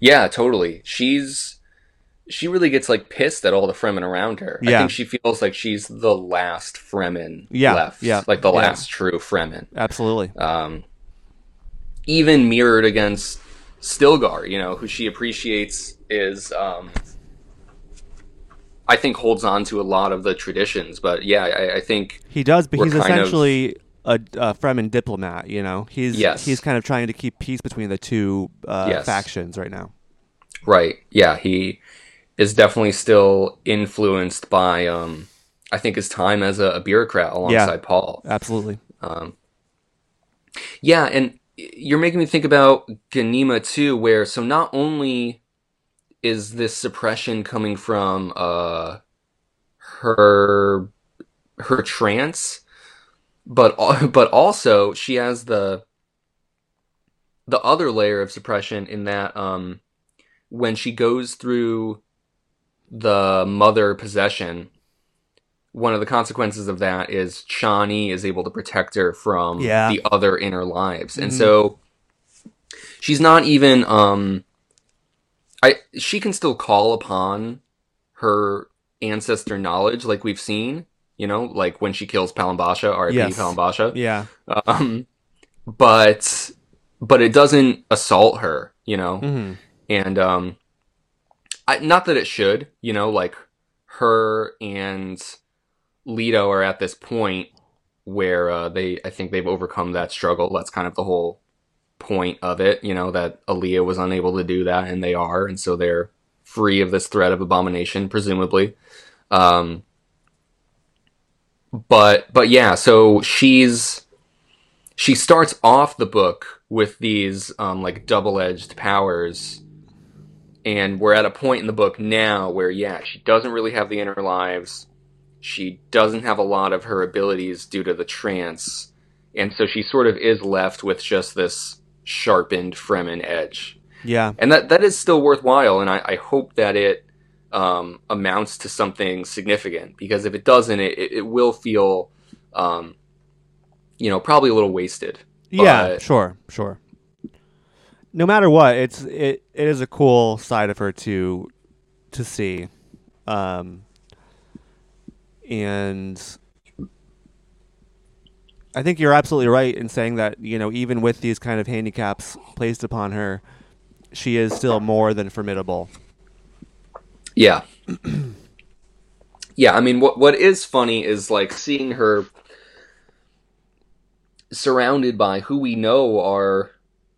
yeah, totally. She's she really gets like pissed at all the Fremen around her. Yeah. I think she feels like she's the last Fremen Yeah, left. yeah, like the yeah. last true Fremen. Absolutely. um, even mirrored against Stilgar, you know, who she appreciates is, um, I think, holds on to a lot of the traditions. But yeah, I, I think He does, but he's kind of- essentially a, a Fremen diplomat. You know, he's Yes. he's kind of trying to keep peace between the two uh, Yes. factions right now. Right. Yeah, he is definitely still influenced by um I think his time as a, a bureaucrat alongside Paul. Absolutely. Um Yeah, and you're making me think about Ganima too, where so not only is this suppression coming from uh her her trance, but (laughs) but also she has the the other layer of suppression in that um when she goes through the mother possession one of the consequences of that is Chani is able to protect her from Yeah. the other inner lives. And Mhm. so she's not even um I she can still call upon her ancestor knowledge like we've seen, you know, like when she kills Palimbasha, R.I.P. Yes. Palimbasha. Yeah. Um but but it doesn't assault her, you know hmm and um I, not that it should you know like her and Leto are at this point where uh, they I think they've overcome that struggle that's kind of the whole point of it you know that Alia was unable to do that and they are and so they're free of this threat of abomination presumably um but but yeah so she's she starts off the book with these um, like double-edged powers. And we're at a point in the book now where yeah she doesn't really have the inner lives. She doesn't have a lot of her abilities due to the trance. And so she sort of is left with just this sharpened fremen edge. Yeah. and that that is still worthwhile and i, I hope that it um, amounts to something significant because if it doesn't it, it, will feel um, you know probably a little wasted Yeah, sure, sure. No matter what, it's it, it is a cool side of her to to see. Um and I think you're absolutely right in saying that, you know, even with these kind of handicaps placed upon her, she is still more than formidable. Yeah. yeah, I mean what what is funny is like seeing her surrounded by who we know are,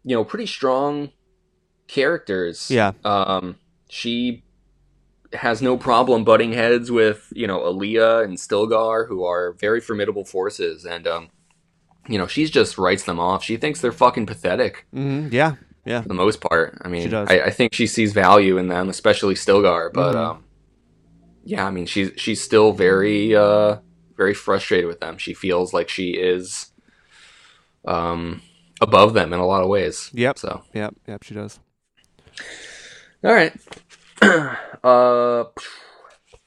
you know, pretty strong characters. Yeah. Um she has no problem butting heads with, you know, Alia and Stilgar who are very formidable forces and um you know, she just writes them off. She thinks they're fucking pathetic hmm Yeah. Yeah. for the most part. I mean, She does. I, I think she sees value in them, especially Stilgar. But Mhm. um, yeah, I mean, she's she's still very uh, very frustrated with them. She feels like she is um, above them in a lot of ways. Yep. So, Yep. Yep. She does. all right. (clears throat) uh,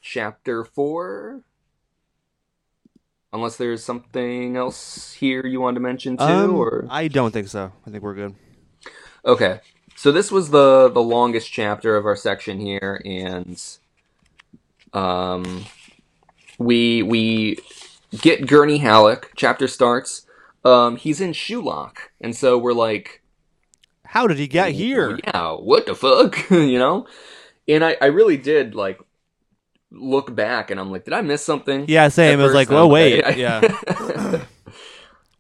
chapter four. Unless there's something else here you wanted to mention too, Um, or I don't think so. I think we're good. Okay. So this was the the longest chapter of our section here and um we we get Gurney Halleck, chapter starts. Um he's in Shuloch, And so we're like How did he get here? Yeah, what the fuck? (laughs) you know? And I I really did like look back and I'm like, did I miss something? Yeah, same. It was like, oh wait, I- yeah. (laughs)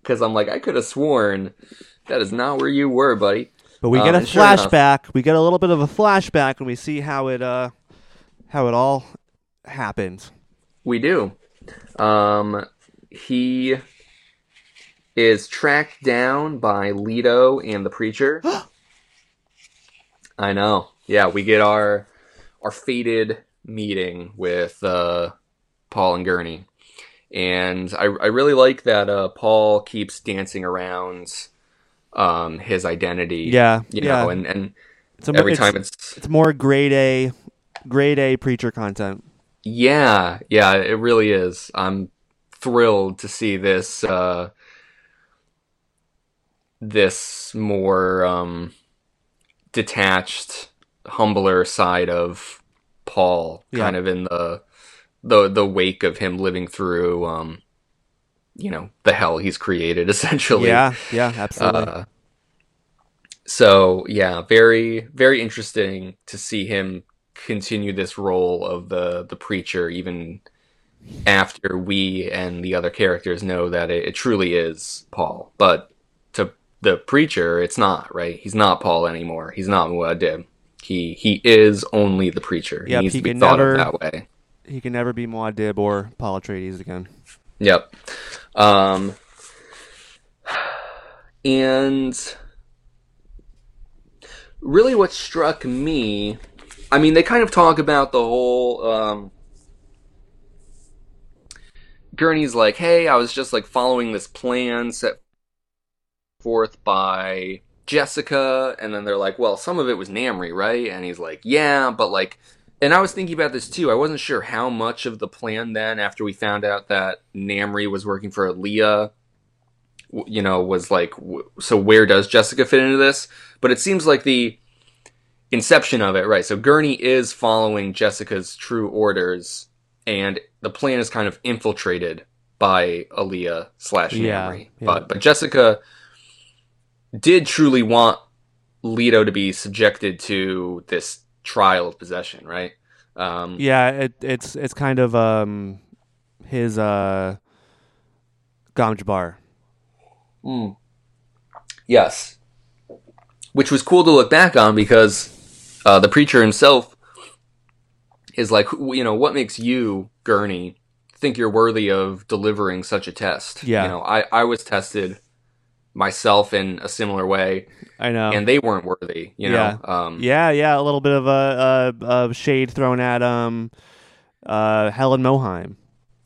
Cuz I'm like I could have sworn that is not where you were, buddy. But we Um, get a and sure flashback. We get a little bit of a flashback, and we see how it uh how it all happened. We do. Um, he is tracked down by Leto and the preacher. (gasps) I know. Yeah, we get our our fated meeting with uh, Paul and Gurney, and I I really like that uh, Paul keeps dancing around um, his identity. Yeah, you yeah. know, and and It's a, every it's, time it's it's more grade A, grade A preacher content. Yeah, yeah, it really is. I'm thrilled to see this uh this more um detached, humbler side of Paul Yeah. kind of in the the the wake of him living through um you know, the hell he's created (laughs) essentially. Yeah, yeah, absolutely. Uh, so yeah, very very interesting to see him continue this role of the the preacher even after we and the other characters know that it, it truly is Paul. But to the preacher, it's not right. He's not Paul anymore. He's not Muad'Dib. He he is only the preacher. Yep, he needs he to be can thought never- of that way. He can never be Muad'Dib or Paul Atreides again. Yep. Um, and really, what struck me, I mean, they kind of talk about the whole. Um, Gurney's like, "Hey, I was just like following this plan set forth by Jessica," and then they're like, "Well, some of it was Namri, right?" And he's like, "Yeah, but like." And I was thinking about this too. I wasn't sure how much of the plan then, after we found out that Namri was working for Alia, w- you know, was like, so where does Jessica fit into this? But it seems like the inception of it, right? So Gurney is following Jessica's true orders, and the plan is kind of infiltrated by Alia slash Namri. yeah. But but Jessica did truly want Leto to be subjected to this trial of possession, right? Um, Yeah, it, it's it's kind of um his uh gom jabbar. Mm. Yes. Which was cool to look back on because uh, the preacher himself is like, you know, what makes you, Gurney, think you're worthy of delivering such a test? Yeah. You know, I, I was tested myself in a similar way, I know. and they weren't worthy, you know? Um, yeah, yeah, a little bit of a, a, a shade thrown at um uh Helen Mohiam.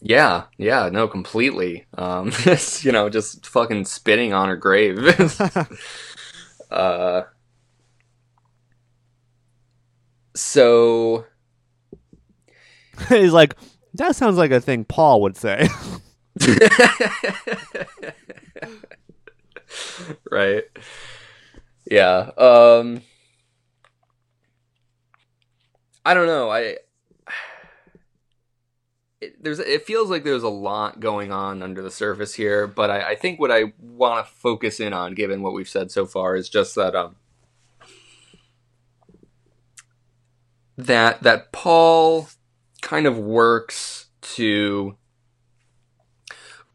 Yeah, yeah, no, completely. Um, (laughs) you know, just fucking spitting on her grave. (laughs) uh, so (laughs) He's like, that sounds like a thing Paul would say. (laughs) right. Yeah. Um, I don't know. I (sighs) it, there's it feels like there's a lot going on under the surface here, but I, I think what I want to focus in on, given what we've said so far, is just that um that that Paul kind of works to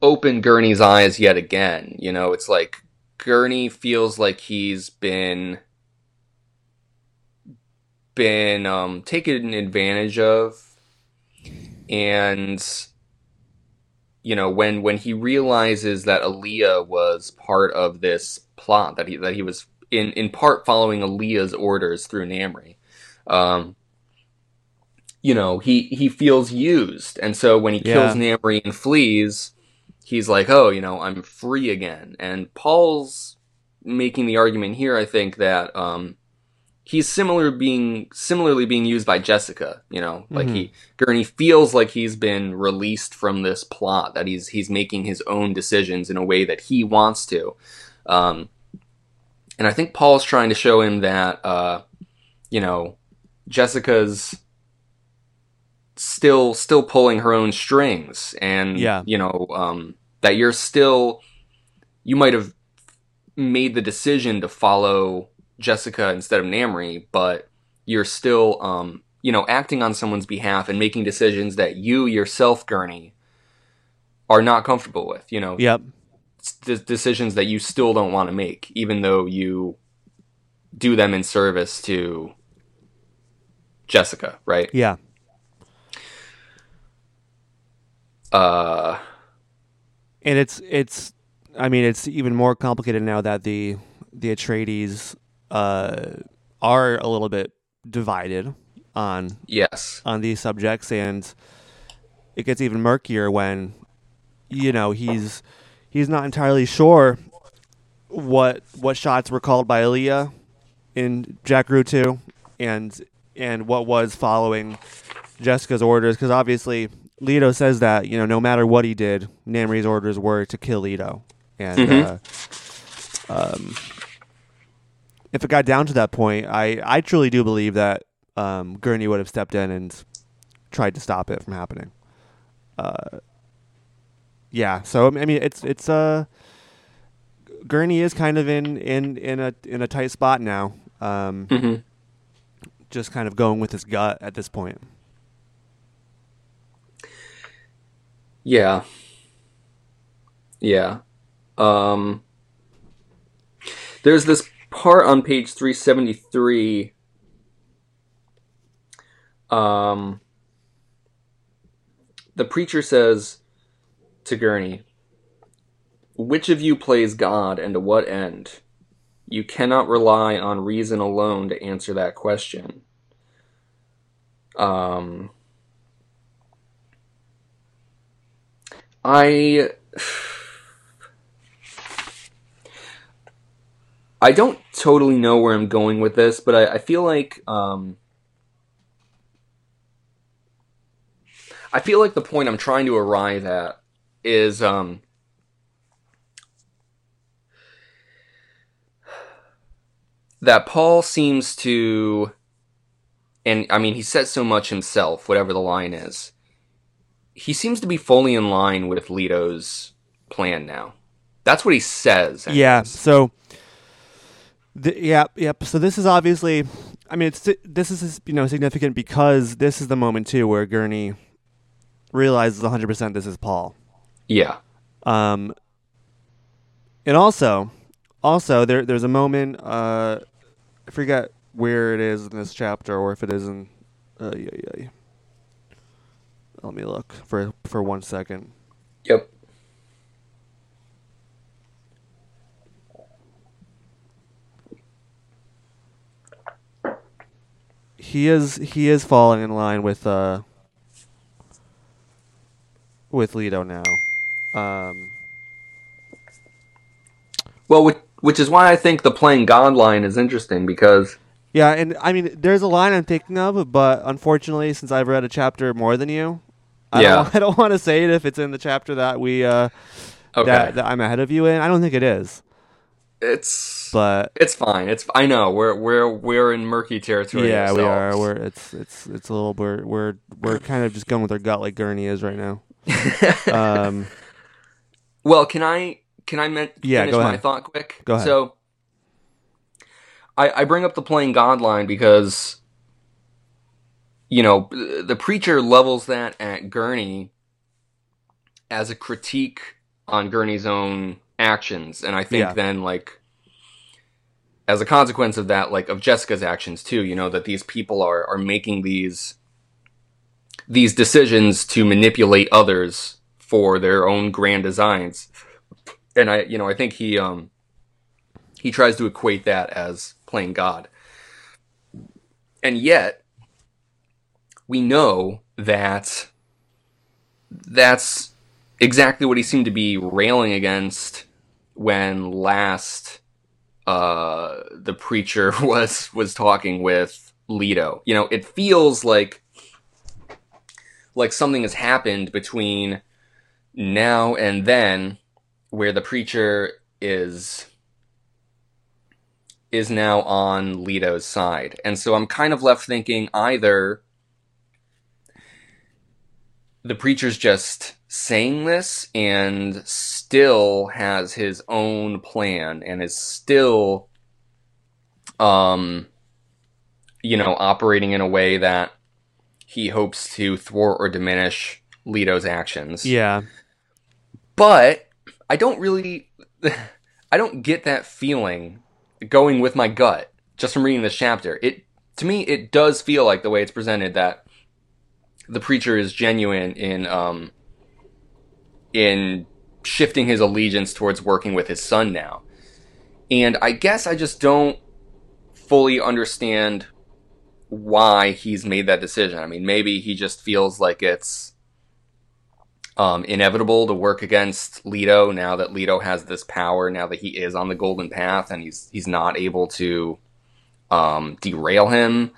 open Gurney's eyes yet again. You know, it's like Gurney feels like he's been been um, taken advantage of, and you know when when he realizes that Alia was part of this plot that he that he was in in part following Alia's orders through Namri. Um, you know, he he feels used, and so when he kills Namri and flees, he's like, "Oh, you know, I'm free again." And Paul's making the argument here, I think, that um, he's similar being similarly being used by Jessica. You know, like he Gurney feels like he's been released from this plot that he's he's making his own decisions in a way that he wants to. Um, and I think Paul's trying to show him that, uh, you know, Jessica's still still pulling her own strings and Yeah. you know um that you're still you might have made the decision to follow Jessica instead of Namri but you're still um you know acting on someone's behalf and making decisions that you yourself Gurney are not comfortable with you know yep. de- decisions that you still don't want to make even though you do them in service to Jessica right Yeah. Uh And it's it's I mean it's even more complicated now that the the Atreides uh are a little bit divided on yes. on these subjects. And it gets even murkier when you know he's he's not entirely sure what what shots were called by Alia in Jacurutu and and what was following Jessica's orders. Because obviously Leto says that you know no matter what he did Namri's orders were to kill Leto and Mhm. uh, um, if it got down to that point I I truly do believe that um, Gurney would have stepped in and tried to stop it from happening. Uh, yeah, so I mean, it's it's uh, Gurney is kind of in in in a in a tight spot now. Um, hmm just kind of going with his gut at this point. Yeah yeah um there's this part on page 373 Um, the preacher says to Gurney, Which of you plays God and to what end? You cannot rely on reason alone to answer that question. Um, I. I don't totally know where I'm going with this, but I, I feel like um, I feel like the point I'm trying to arrive at is um, that Paul seems to, and I mean, he says so much himself, whatever the line is. He seems to be fully in line with Leto's plan now. That's what he says. Yeah. So, the, yeah, yep. So this is obviously, I mean, it's this is you know significant because this is the moment too where Gurney realizes 100 percent this is Paul. Yeah. Um, and also, also there there's a moment. Uh, I forget where it is in this chapter or if it is in. Uh, yeah, yeah. Let me look for for one second. Yep. he is he is falling in line with uh with Leto now. Um, Well, which, which is why I think the playing God line is interesting because yeah, and I mean, there's a line I'm thinking of, but unfortunately, since I've read a chapter more than you, I Yeah. don't, I don't (laughs) want to say it if it's in the chapter that we uh okay, that, that I'm ahead of you in. I don't think it is, it's but it's fine. It's I know we're we're we're in murky territory. yeah, we are. We're it's it's it's a little we're we're we're kind of just going with our gut like Gurney is right now. (laughs) Um, well, can I can I men- Yeah, finish go my thought quick? Go ahead. So, I I bring up the playing God line because you know the preacher levels that at Gurney as a critique on Gurney's own actions, and I think Yeah. then like as a consequence of that, like of Jessica's actions too, you know that these people are are making these these decisions to manipulate others for their own grand designs. And I, you know, I think he um he tries to equate that as playing God. And yet we know that that's exactly what he seemed to be railing against when last uh the preacher (laughs) was was talking with Leto. You know, it feels like like something has happened between now and then where the preacher is is now on Leto's side. And so I'm kind of left thinking either the preacher's just saying this and still has his own plan and is still um you know operating in a way that he hopes to thwart or diminish Leto's actions. yeah, But I don't really (laughs) I don't get that feeling going with my gut just from reading this chapter. It to me it does feel like the way it's presented that the preacher is genuine in um in shifting his allegiance towards working with his son now. And I guess I just don't fully understand why he's made that decision. I mean, maybe he just feels like it's um, inevitable to work against Leto now that Leto has this power, now that he is on the golden path and he's he's not able to um, derail him.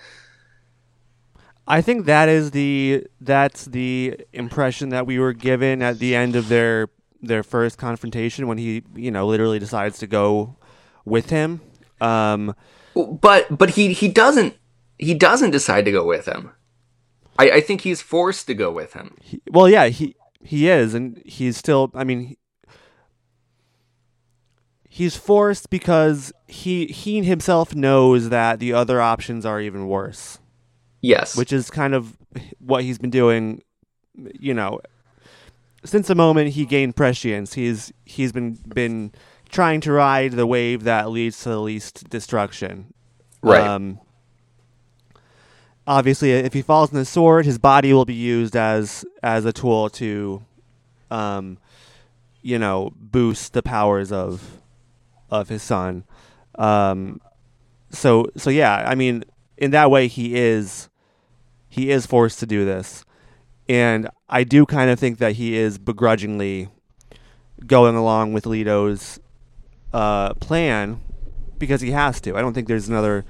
I think that is the that's the impression that we were given at the end of their their first confrontation when he you know literally decides to go with him. Um, But but he he doesn't he doesn't decide to go with him. I, I think he's forced to go with him. he, well, yeah, he he is, and he's still. I mean, he, he's forced because he he himself knows that the other options are even worse, Yes. which is kind of what he's been doing. You know, since the moment he gained prescience, he's he's been been trying to ride the wave that leads to the least destruction. right. Um, obviously, if he falls in the sword, his body will be used as as a tool to, um, you know, boost the powers of of his son. Um, so so yeah, I mean, in that way, he is he is forced to do this, and I do kind of think that he is begrudgingly going along with Leto's uh, plan because he has to. I don't think there's another.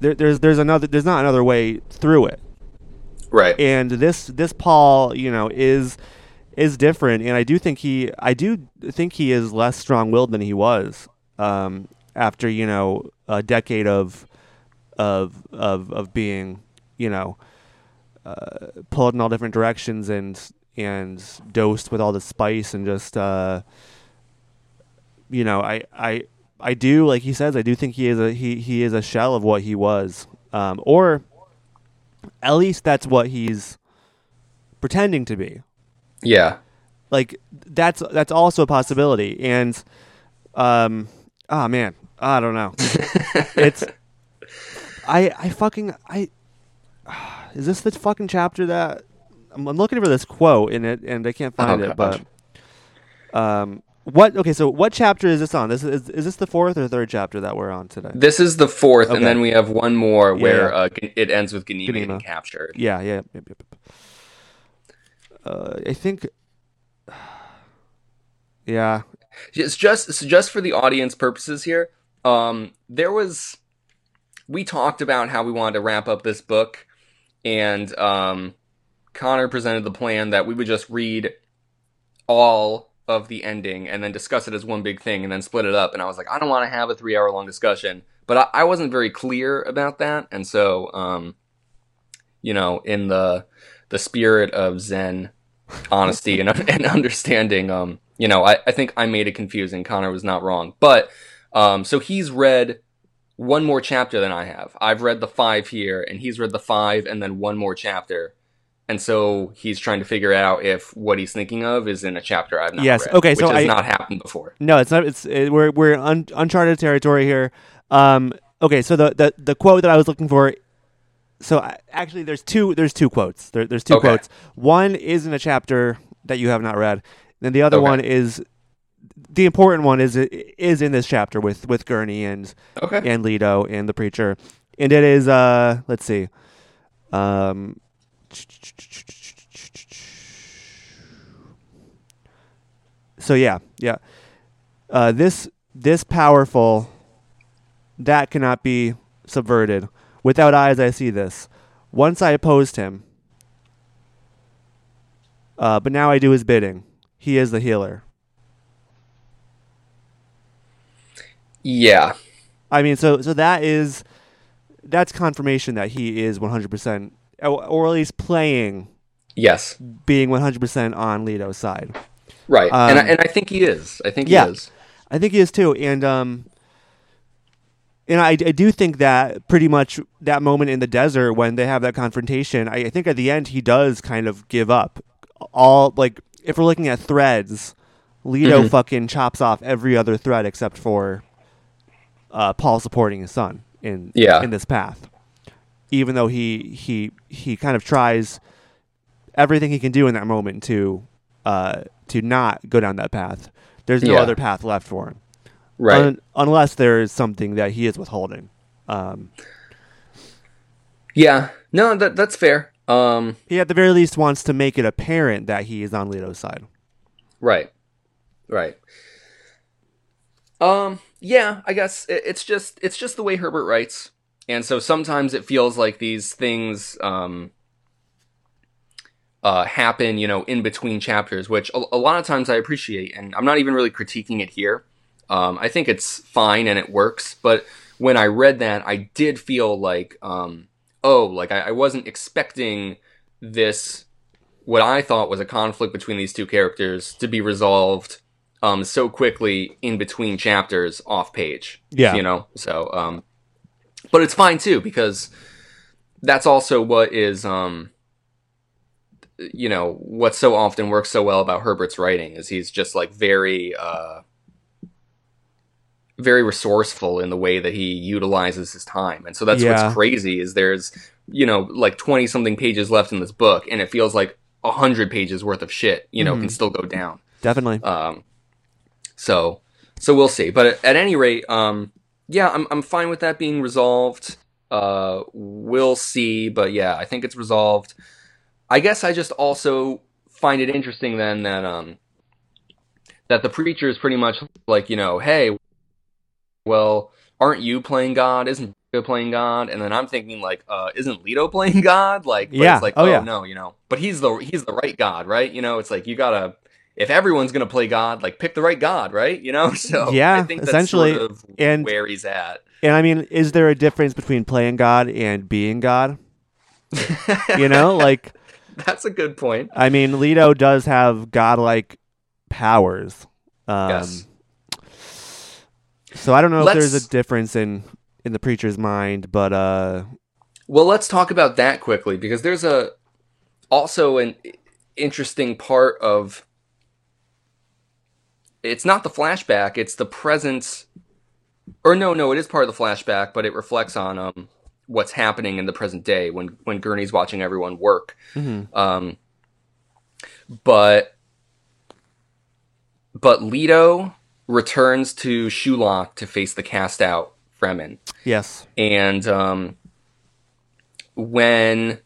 There, there's there's another there's not another way through it. Right. And this this Paul, you know, is is different, and I do think he I do think he is less strong willed than he was um, after you know a decade of of of of being you know uh, pulled in all different directions and and dosed with all the spice and just uh, you know I I I do like he says I do think he is a he he is a shell of what he was. Um, or at least that's what he's pretending to be. Yeah. like that's that's also a possibility. And um oh man i don't know. (laughs) It's i i fucking i (sighs) is this the fucking chapter that i'm, I'm looking for this quote in it and i can't find Oh, it but um what okay so what chapter is this on this is is this the fourth or third chapter that we're on today This is the fourth, Okay. and then we have one more where Yeah. uh, it ends with Ganima Ganima. getting captured. yeah yeah yep, yep. Uh, i think (sighs) yeah It's just so just for the audience purposes here. Um, there was we talked about how we wanted to wrap up this book, and um, Connor presented the plan that we would just read all of the ending and then discuss it as one big thing and then split it up. And I was like, I don't want to have a three hour long discussion, but I, I wasn't very clear about that, and so um, you know, in the the spirit of Zen honesty and, (laughs) and understanding, um, you know, I, I think I made it confusing. Connor was not wrong. But um, so he's read one more chapter than I have. I've read the five here, and he's read the five and then one more chapter. And so he's trying to figure out if what he's thinking of is in a chapter I've not Yes, read. okay, which so has I- not happened before. No, it's not. It's it, we're we're un, uncharted territory here. Um, okay, so the, the the quote that I was looking for. So I, actually, there's two. There's two quotes. There, there's two Okay. quotes. One is in a chapter that you have not read. Then the other Okay. one is the important one is is in this chapter with with Gurney and Okay. and Leto and the preacher, and it is uh let's see, um. So yeah, yeah. Uh, this this powerful that cannot be subverted. Without eyes, I see this. Once I opposed him, uh, but now I do his bidding. He is the healer. Yeah. I mean, so so that is that's confirmation that he is 100%, or or at least playing Yes. being 100% on Leto's side. Right. and, I, Um, and I think he is. I think yeah. he is. I think he is too, and um, and I, I do think that pretty much that moment in the desert when they have that confrontation, I, I think at the end he does kind of give up. All like if we're looking at threads, Leto Mhm. fucking chops off every other thread except for uh, Paul supporting his son in Yeah. in this path. Even though he he he kind of tries everything he can do in that moment to uh, to not go down that path. There's no Yeah. other path left for him, Right. Un- unless there is something that he is withholding. Um, yeah. No, that that's fair. Um, he at the very least wants to make it apparent that he is on Leto's side. Right. Right. Um yeah, I guess it's just it's just the way Herbert writes. And so sometimes it feels like these things um uh happen, you know, in between chapters, which a, a lot of times I appreciate and I'm not even really critiquing it here. Um I think it's fine and it works, but when I read that, I did feel like um oh, like I, I wasn't expecting this what I thought was a conflict between these two characters to be resolved um, so quickly in between chapters off page. Yeah. You know? So, um, but it's fine too, because that's also what is, um, you know, what so often works so well about Herbert's writing is he's just like very, uh, very resourceful in the way that he utilizes his time. And so that's Yeah. what's crazy is there's, you know, like 20 something pages left in this book and it feels like 100 pages worth of shit, you know, Mhm. can still go down. Definitely. Um, so, so we'll see. But at, any rate, um, yeah, I'm I'm fine with that being resolved. Uh, we'll see. But yeah, I think it's resolved. I guess I just also find it interesting then that um that the preacher is pretty much like you know, hey, well, aren't you playing God? Isn't playing God? And then I'm thinking like, uh, isn't Leto (laughs) playing God? Like, but Yeah. it's like, Oh, oh, yeah. no, you know, but he's the he's the right God, right? You know, it's like you gotta if everyone's gonna play God, like pick the right God, right? You know, (laughs) so Yeah, I think that's essentially, sort of and- where he's at. And I mean, is there a difference between playing God and being God? (laughs) You know, like that's a good point. I mean, Leto does have godlike powers. Um, Yes. So I don't know if there's a difference in in the preacher's mind, but uh, Well, let's talk about that quickly because there's a also an interesting part of it's not the flashback, it's the present or no, no, it is part of the flashback, but it reflects on um what's happening in the present day when when Gurney's watching everyone work. mhm. Um but but Leto returns to Shuloch to face the cast out Fremen yes, and um, when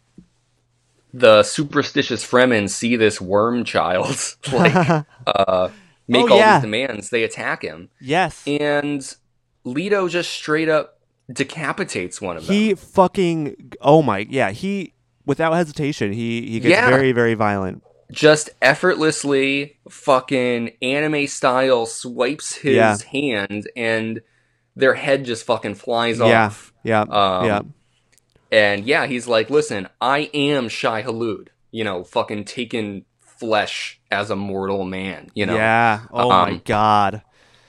the superstitious Fremen see this worm child (laughs) like (laughs) uh, make Oh, all yeah. these demands, they attack him, yes, and Leto just straight up decapitates one of them. he fucking oh my yeah he without hesitation he he gets Yeah. very very violent. just effortlessly, fucking anime style, swipes his Yeah. hand, and their head just fucking flies Yeah. off. Yeah, Um, yeah, And yeah, he's like, listen, I am Shai-Hulud, you know, fucking taking flesh as a mortal man, you know? yeah. Oh my um, god.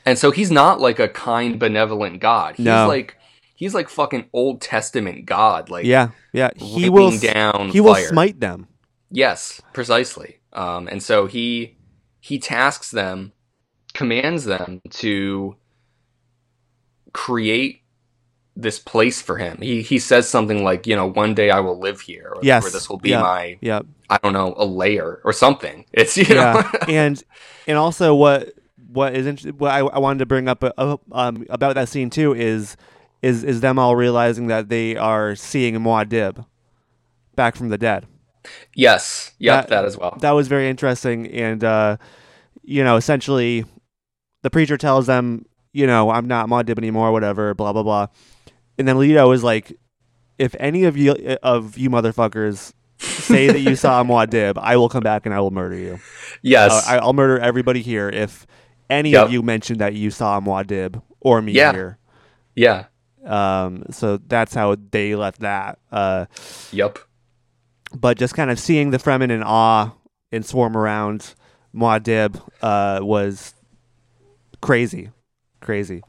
And so he's not like a kind, benevolent God. He's No. like, he's like fucking Old Testament God. Like, Yeah, yeah. He will down he will fire. smite them. Yes, precisely. Um, and so he, he tasks them, commands them to create this place for him. He, he says something like, you know, one day I will live here, or, Yes, or this will be yeah. my Yeah, I don't know, a layer or something. (laughs) It's you yeah. know, (laughs) and and also what what is int- what I, I wanted to bring up uh, um, about that scene too is is is them all realizing that they are seeing Muad'Dib back from the dead. yes, yep, That- that, as well. That was very interesting, and uh, you know, essentially, the preacher tells them, you know, I'm not Muad'Dib anymore, whatever, blah blah blah, and then Leto is like, if any of you of you motherfuckers say that you saw (laughs) Muad'Dib, I will come back and I will murder you. yes, Uh, I, I'll murder everybody here if any Yep. of you mention that you saw Muad'Dib or me Yeah. here. yeah, Um, so that's how they left that. Uh, yep, but just kind of seeing the Fremen in awe and swarm around Muad'Dib uh, was crazy, crazy.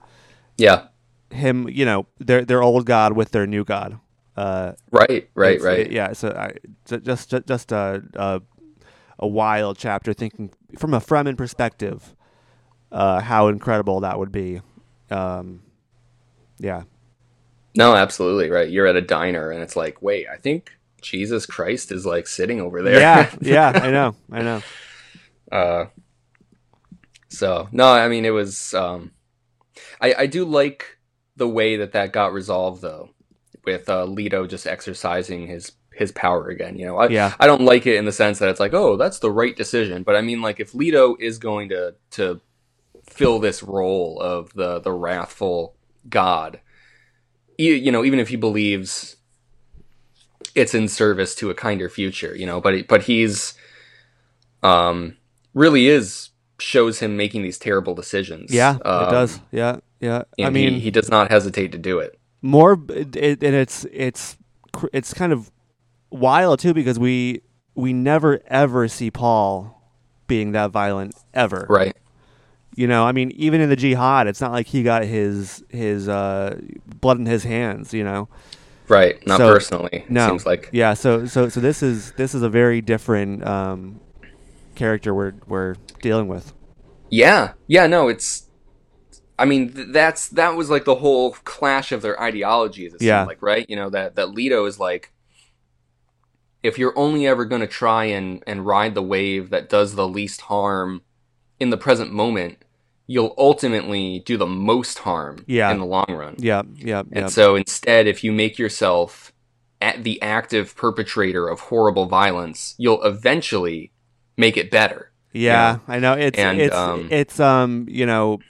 yeah, Him, you know, their their old god with their new god. Uh, right, right, it's- right. yeah. So I, ju- just just a, a a wild chapter thinking from a Fremen perspective, uh, how incredible that would be. Um, yeah, No, absolutely right. You're at a diner and it's like, wait, I think Jesus Christ is like sitting over there. yeah, (laughs) yeah. I know, I know. Uh, so no, I mean it was. Um, I I do like the way that that got resolved though, with uh, Leto just exercising his his power again. You know, I Yeah, I don't like it in the sense that it's like, oh, that's the right decision. But I mean, like, if Leto is going to to fill this role of the the wrathful god, you, you know, even if he believes it's in service to a kinder future, you know, but but he's um really is shows him making these terrible decisions. yeah. it Um, does. Yeah, yeah. And I mean, he, he does not hesitate to do it. more and it's it's it's kind of wild too because we we never ever see Paul being that violent ever. Right. You know, I mean, even in the jihad, it's not like he got his his uh, blood in his hands. You know, Right. Not So, personally. It no. seems like. yeah. So so so this is this is a very different um, character we're we're dealing with. Yeah, yeah, no, it's I mean, th- that's that was like the whole clash of their ideologies. It Yeah. like right, you know that that Leto is like, if you're only ever going to try and and ride the wave that does the least harm in the present moment, you'll ultimately do the most harm Yeah. in the long run. Yeah, yeah, And yeah. so instead, if you make yourself at the active perpetrator of horrible violence, you'll eventually make it better. Yeah, I know it's And, it's um, it's um you know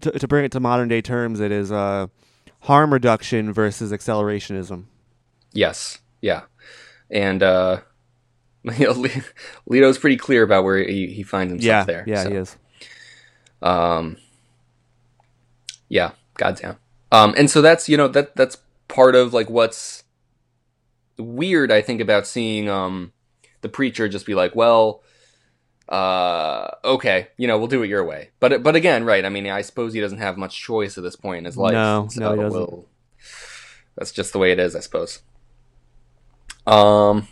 to, to bring it to modern day terms, it is uh harm reduction versus accelerationism. Yes, yeah, and uh, (laughs) Leto's pretty clear about where he, he finds himself Yeah, there. yeah, so, he is. Um, yeah, goddamn. Um, and so that's you know that that's part of like what's weird. I think about seeing um the preacher just be like, well, uh, okay, you know, we'll do it your way. But but again, right? I mean, I suppose he doesn't have much choice at this point in his life. No, so no, he doesn't. we'll- that's just the way it is, I suppose. Um,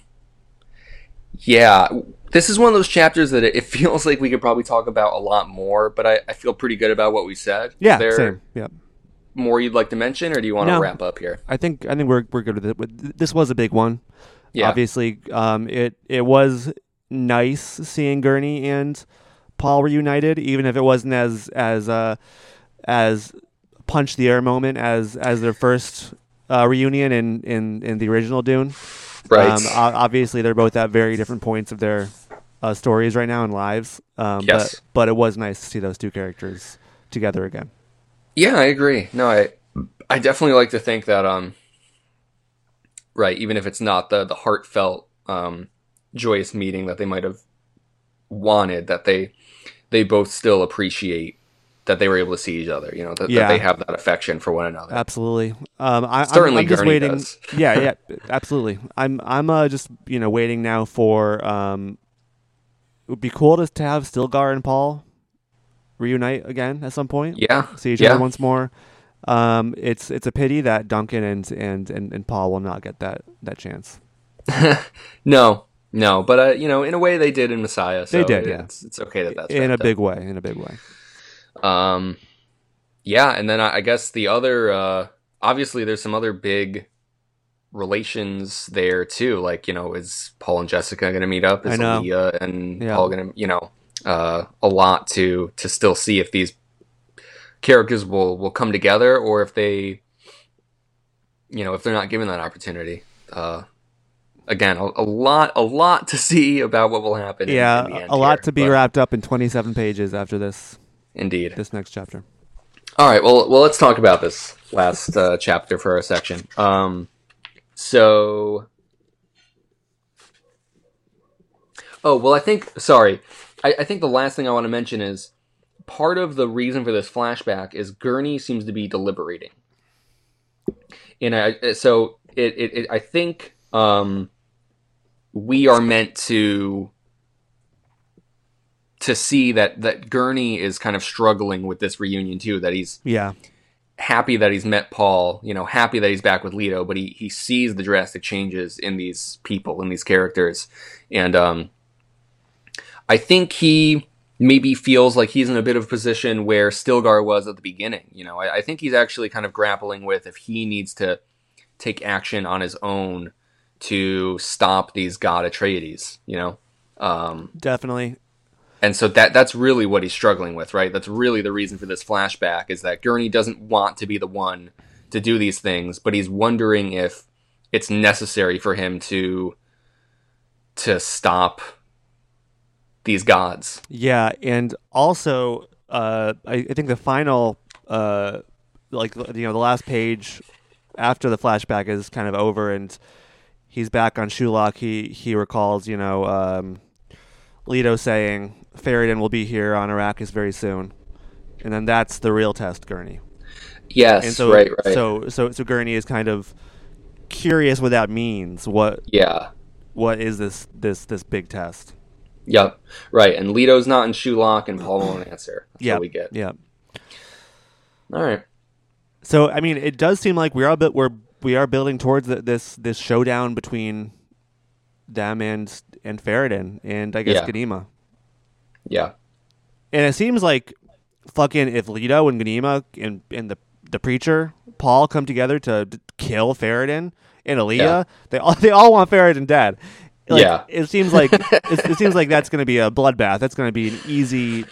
yeah, this is one of those chapters that it, it (laughs) feels like we could probably talk about a lot more, but I, I feel pretty good about what we said. Yeah, there same. Yeah, more you'd like to mention, or do you want to No. wrap up here? I think I think we're we're good with it. This was a big one. Yeah, Obviously, um, it it was nice seeing Gurney and Paul reunited, even if it wasn't as as uh, as punch the air moment as as their first uh, reunion in, in in the original Dune. right. Um, obviously, they're both at very different points of their uh, stories right now and lives. Um, Yes. But, but it was nice to see those two characters together again. Yeah, I agree. No, I I definitely like to think that um right, even if it's not the the heartfelt um joyous meeting that they might have wanted that they they both still appreciate that they were able to see each other, you know, that, Yeah. that they have that affection for one another. Absolutely. Um, I, I'm- I'm, just waiting. does. (laughs) yeah, yeah, (laughs) absolutely. I'm I'm uh, just you know waiting now for um. It would be cool to to have Stilgar and Paul reunite again at some point. Yeah. See each yeah. other once more. Um, it's it's a pity that Duncan and, and, and, and Paul will not get that, that chance. (laughs) no. No, but uh, you know, in a way they did in Messiah. So They did, yeah. It's, it's okay that that's in a wrapped up. big way. In a big way. Um, yeah, and then I, I guess the other, uh, obviously, there's some other big relations there too. Like, you know, is Paul and Jessica going to meet up? Is I know. Alia and Yeah. Paul going to, you know, uh, a lot to to still see if these characters will will come together or if they, you know, if they're not given that opportunity. Uh, again, a, a lot, a lot to (laughs) see about what will happen. in- Yeah, in the end a lot here, to be wrapped up in 27 pages after this Indeed. this next chapter. All right. Well, well, let's talk about this last uh, (laughs) chapter for our section. Um, so, oh well, I think. Sorry, I, I think the last thing I want to mention is part of the reason for this flashback is Gurney seems to be deliberating, and I so it, it, it I think um, we are meant to to see that that Gurney is kind of struggling with this reunion too. That he's Yeah, happy that he's met Paul, you know, happy that he's back with Leto, but he he sees the drastic changes in these people, in these characters, and um, I think he maybe feels like he's in a bit of a position where Stilgar was at the beginning. You know, I, I think he's actually kind of grappling with if he needs to take action on his own to stop these God Atreides. You know. Um, definitely. and so that that's really what he's struggling with, right? That's really the reason for this flashback is that Gurney doesn't want to be the one to do these things, but he's wondering if it's necessary for him to to stop these gods. Yeah, and also, uh, I, I think the final, uh, like you know, the last page after the flashback is kind of over, and he's back on Shuloch. He he recalls, you know, um, Leto saying Farad'n will be here on Arrakis very soon, and then that's the real test, Gurney. Yes, And so, right, right. so so so Gurney is kind of curious what that means. What yeah. what is this this this big test? Yep. Right. And Leto's not in Shuloch and Paul won't answer. Yeah, we get. yeah. All right. So I mean, it does seem like we are a bit we're we are building towards the, this this showdown between them and and Farad'n and I guess Yeah. Yeah. And it seems like fucking if Leto and Ganima and and the the preacher Paul come together to kill Farad'n and Alia, Yeah. they all (laughs) they all want Farad'n dead. Like, Yeah. it seems like (laughs) it, it seems like that's going to be a bloodbath. That's going to be an easy,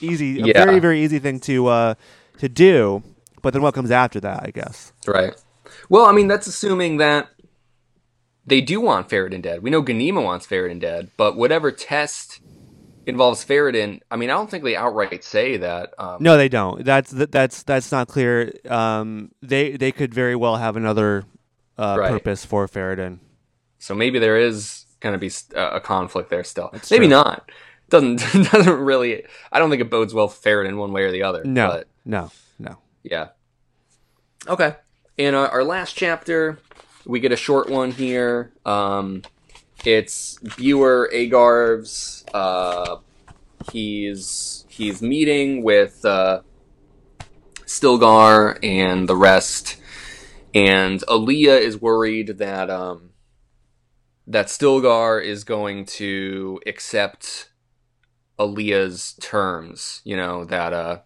easy, a Yeah. very very easy thing to uh to do. But then what comes after that? I guess. Right. Well, I mean, that's assuming that they do want Farad'n dead. We know Ganima wants Farad'n dead, but whatever test involves Farad'n, I mean, I don't think they outright say that. Um, No, they don't. That's that's that's not clear. Um, they they could very well have another uh, Right. purpose for Farad'n. So maybe there is going to be a conflict there still. That's maybe true. not. Doesn't (laughs) doesn't really. I don't think it bodes well for Farad'n one way or the other. No, But no, no. yeah. Okay. In our, our last chapter, we get a short one here. Um, it's Buer Agarves. Uh, he's he's meeting with uh, Stilgar and the rest, and Alia is worried that um, that Stilgar is going to accept Alia's terms. You know that uh,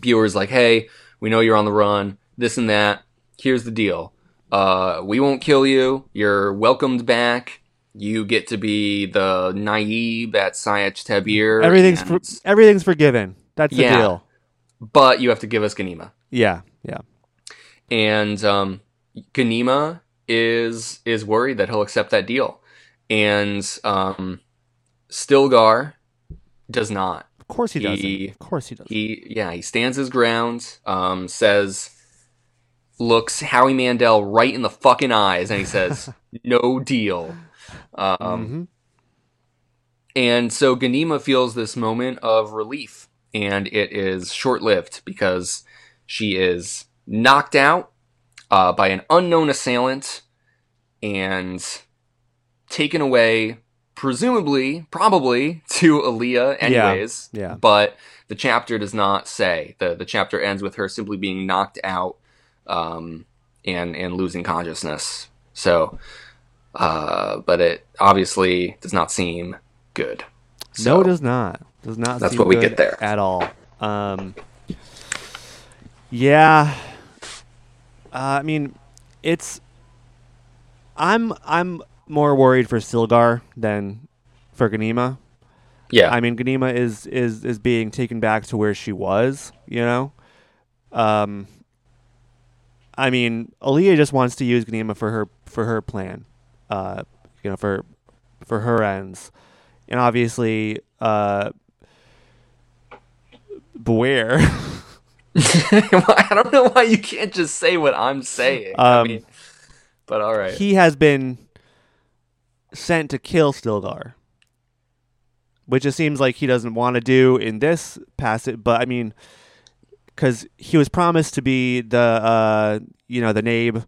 Buer's like, "Hey, we know you're on the run. This and that. Here's the deal. Uh, we won't kill you. You're welcomed back." You get to be the Naib at Sietch Tabr. Everything's and- for, everything's forgiven. That's the Yeah. deal. but you have to give us Ganima. Yeah, yeah. and um, Ganima is is worried that he'll accept that deal, and um, Stilgar does not. Of course he does. He- Of course he doesn't. He yeah he stands his ground. Um, says looks Howie Mandel right in the fucking eyes, and he says (laughs) no deal. Um, Mhm. and so Ganima feels this moment of relief, and it is short lived because she is knocked out uh, by an unknown assailant and taken away, presumably, probably to Alia, anyways. yeah. But the chapter does not say. the The chapter ends with her simply being knocked out um, and and losing consciousness. So, uh, but it obviously does not seem good. no, it does not. Does not. That's seem what we get there. at all. Um. Yeah. Uh, I mean, it's. I'm I'm more worried for Stilgar than for Ganima. Yeah, I mean, Ganima is is is being taken back to where she was. You know. Um. I mean, Alia just wants to use Ganima for her for her plan. Uh, you know, for for her ends, and obviously, uh, beware. (laughs) I don't know why you can't just say what I'm saying. I Um, mean, but all right. he has been sent to kill Stilgar, which it seems like he doesn't want to do in this passage. But I mean, because he was promised to be the uh, you know the Naib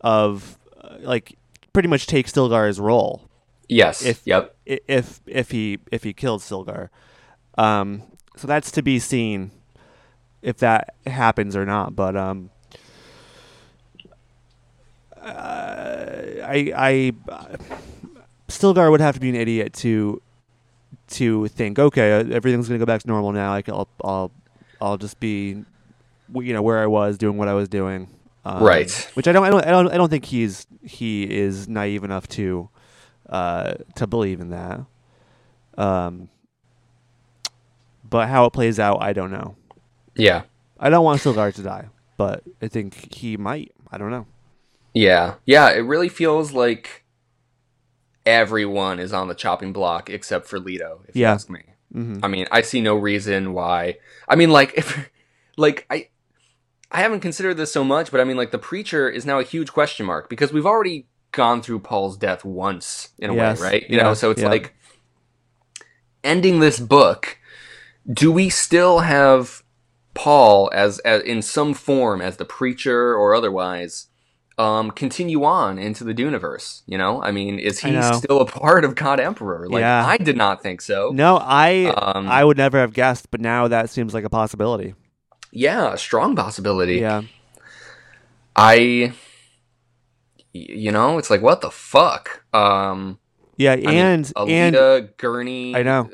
of uh, like pretty much take Stilgar's role yes. if- yep. if if he if he killed Stilgar. Um, so that's to be seen if that happens or not. But um, uh, I I Stilgar would have to be an idiot to to think okay everything's gonna go back to normal now. Like I'll I'll I'll just be you know where I was doing what I was doing. Um, Right. Which I don't I don't I don't I don't think he's he is naive enough to uh, to believe in that. Um, but how it plays out, I don't know. Yeah. I don't want Stilgar to die, but I think he might. I don't know. Yeah. Yeah. It really feels like everyone is on the chopping block except for Leto, if you ask me. Hmm I mean, I see no reason why. I mean, like, (laughs) if, like, I, I haven't considered this so much, but I mean, like, the preacher is now a huge question mark because we've already gone through Paul's death once in a Yes, way, right? You yeah, know, so it's yeah. like ending this book. Do we still have Paul as, as in some form as the preacher or otherwise? Um, continue on into the Duneverse. You know, I mean, is he still a part of God Emperor? Like, Yeah. I did not think so. No, I Um, I would never have guessed, but now that seems like a possibility. Yeah, a strong possibility. Yeah, I, you know, it's like what the fuck. Um, yeah, I mean, and and Alita, Gurney. I know.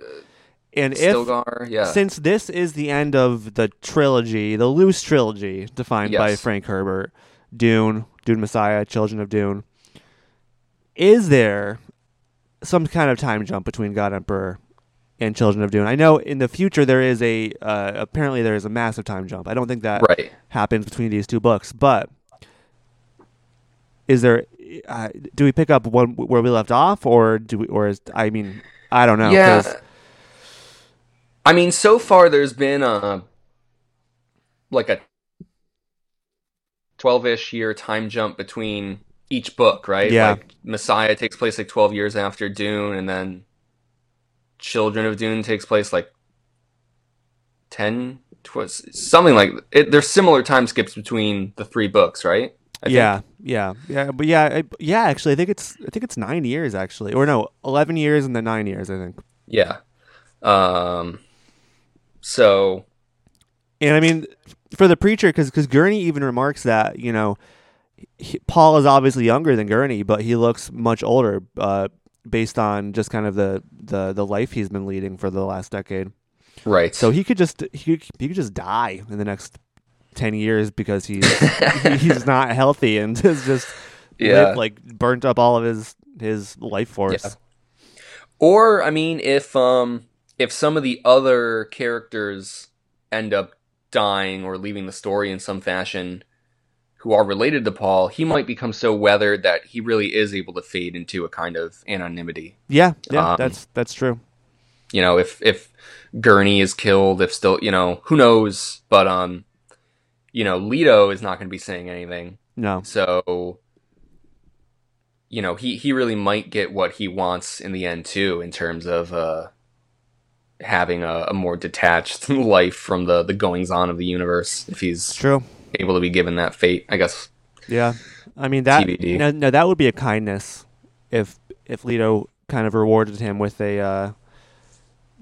And if Stilgar, yeah. since this is the end of the trilogy, the loose trilogy defined by Frank Herbert, Dune, Dune Messiah, Children of Dune, is there some kind of time jump between God Emperor and Children of Dune? I know in the future there is a uh, apparently there is a massive time jump. I don't think that right. happens between these two books, but is there? Uh, do we pick up one where we left off, or do we? Or is I mean, I don't know. yeah. 'cause- I mean, so far there's been a like a 12-ish year time jump between each book, right? Yeah. Like Messiah takes place like 12 years after Dune and then Children of Dune takes place like 10 tw- something like it, there's similar time skips between the three books, right? I think. yeah, yeah, yeah, but yeah, I, yeah. Actually, I think it's I think it's nine years actually, or no, eleven years and then nine years. I think. Yeah. Um so And I mean, for the preacher, because because Gurney even remarks that you know, he, Paul is obviously younger than Gurney, but he looks much older, uh, based on just kind of the the the life he's been leading for the last decade. right. So he could just he could, he could just die in the next ten years because he's (laughs) he's not healthy and is just Yeah. lit- like burnt up all of his his life force. Yeah. Or I mean, if um if some of the other characters end up dying or leaving the story in some fashion, who are related to Paul, he might become so weathered that he really is able to fade into a kind of anonymity. Yeah, yeah, Um, that's that's true. You know, if if Gurney is killed, if still, you know, who knows? But um, you know, Leto is not going to be saying anything. No, So, you know, he, he really might get what he wants in the end too, in terms of uh, having a, a more detached (laughs) life from the, the goings on of the universe. If he's true. able to be given that fate, I guess. Yeah, I mean that. TBD. No, no, that would be a kindness if if Leto kind of rewarded him with a uh,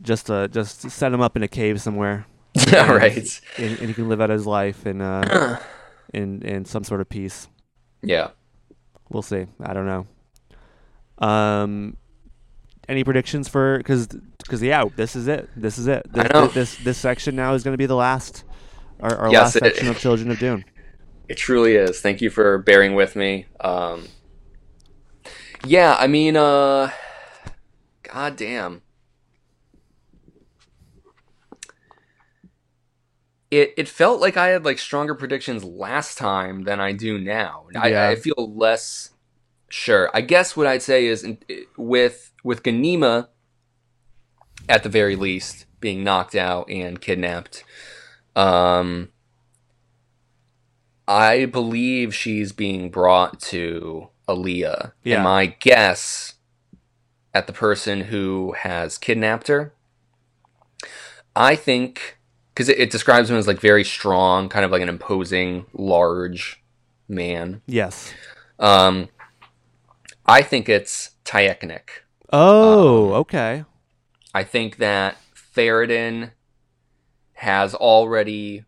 just uh just set him up in a cave somewhere, (laughs) right. and, and he can live out his life in uh (clears throat) in in some sort of peace. Yeah. We'll see. I don't know. Um, any predictions for because because yeah, this is it. This is it. This, I know. This this section now is going to be the last. Our, our Yes, last it- section of (laughs) Children of Dune. It truly is. Thank you for bearing with me. Um, yeah, I mean, uh, god damn. It it felt like I had like stronger predictions last time than I do now. I, Yeah. I feel less sure. I guess what I'd say is with with Ganima, at the very least, being knocked out and kidnapped. Um, I believe she's being brought to Alia. Yeah. And my guess at the person who has kidnapped her, I think, because it, it describes him as like very strong, kind of like an imposing, large man. Yes. Um, I think it's Tyekanik. Oh, Um, okay. I think that Theoden has already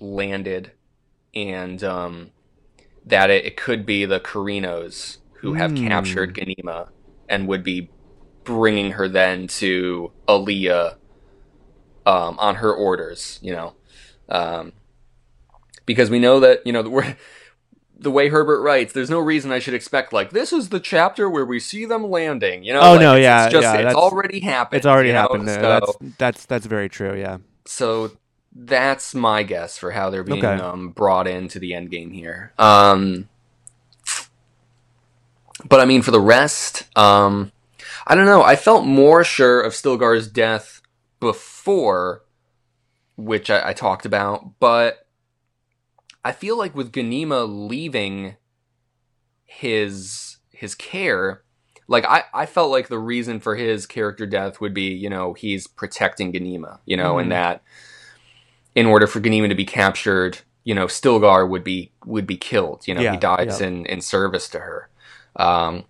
landed, and um, that it, it could be the Corrinos who have Hmm. captured Ganima and would be bringing her then to Alia um, on her orders. You know, um, because we know that you know (laughs) we're. The way Herbert writes, there's no reason I should expect like this is the chapter where we see them landing. You know, Oh, Like, no, it's- yeah, it's just yeah, it's already happened. It's already know? happened. So- That's that's that's very true. Yeah. so that's my guess for how they're being Okay. um, brought into the end game here. Um, but I mean, for the rest, um, I don't know. I felt more sure of Stilgar's death before, which I, I talked about, but I feel like with Ganima leaving his his care, like I, I felt like the reason for his character death would be, you know, he's protecting Ganima, you know, Mhm. and that in order for Ganima to be captured, you know, Stilgar would be would be killed. You know, Yeah, he dies yeah. in, in service to her. Um,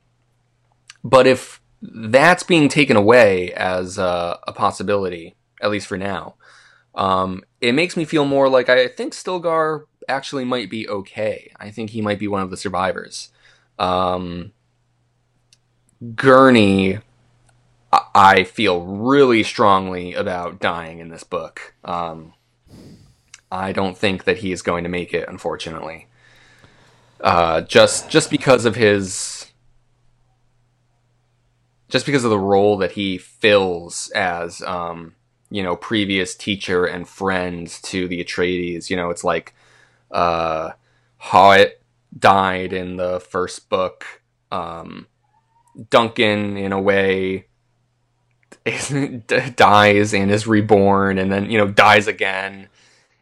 but if that's being taken away as a, a possibility, at least for now, um, it makes me feel more like I think Stilgar actually might be okay. I think he might be one of the survivors. Um, Gurney, I, I feel really strongly about dying in this book. Um, I don't think that he is going to make it, unfortunately. Uh, just just because of his, just because of the role that he fills as, um, you know, previous teacher and friend to the Atreides. You know, it's like uh, Hawat died in the first book. Um, Duncan, in a way, (laughs) dies and is reborn, and then you know dies again.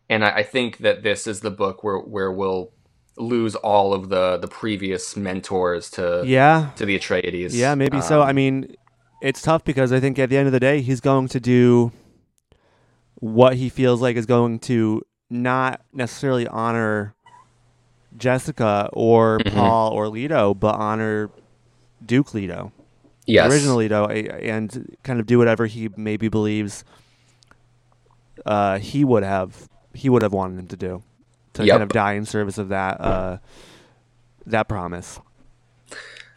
And I, I think that this is the book where where we'll lose all of the the previous mentors to Yeah. to the Atreides. Yeah, maybe so. Um, I mean, it's tough because I think at the end of the day, he's going to do what he feels like is going to not necessarily honor Jessica or Mhm. Paul or Leto, but honor Duke Leto, yes, original Leto, and kind of do whatever he maybe believes uh, he would have he would have wanted him to do to Yep. kind of die in service of that uh, that promise.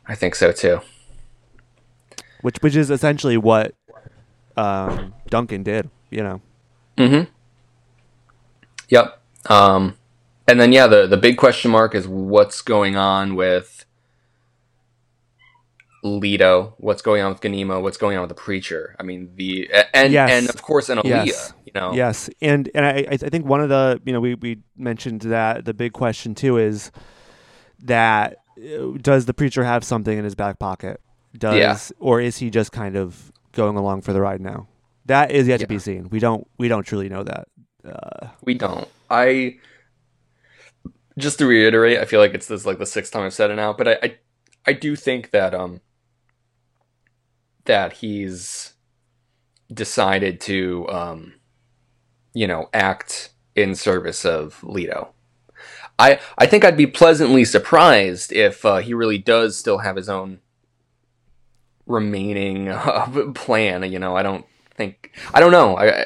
I think so too. which which is essentially what um, Duncan did. You know, Mm-hmm. Yep. Um, and then yeah, the the big question mark is what's going on with Leto, what's going on with Ganima, what's going on with the preacher. I mean the and Yes. and of course and Alia. Yes. You know. yes, and and I I think one of the you know we we mentioned that the big question too is that uh, does the preacher have something in his back pocket? Does Yeah. or is he just kind of going along for the ride now? That is yet to be seen. We don't we don't truly know that. Uh, We don't. I just to reiterate, I feel like it's this like the sixth time I've said it now, but I I, I do think that um that he's decided to um you know act in service of Leto. I I think I'd be pleasantly surprised if uh, he really does still have his own remaining (laughs) uh, plan. You know, I don't think I don't know. I, I-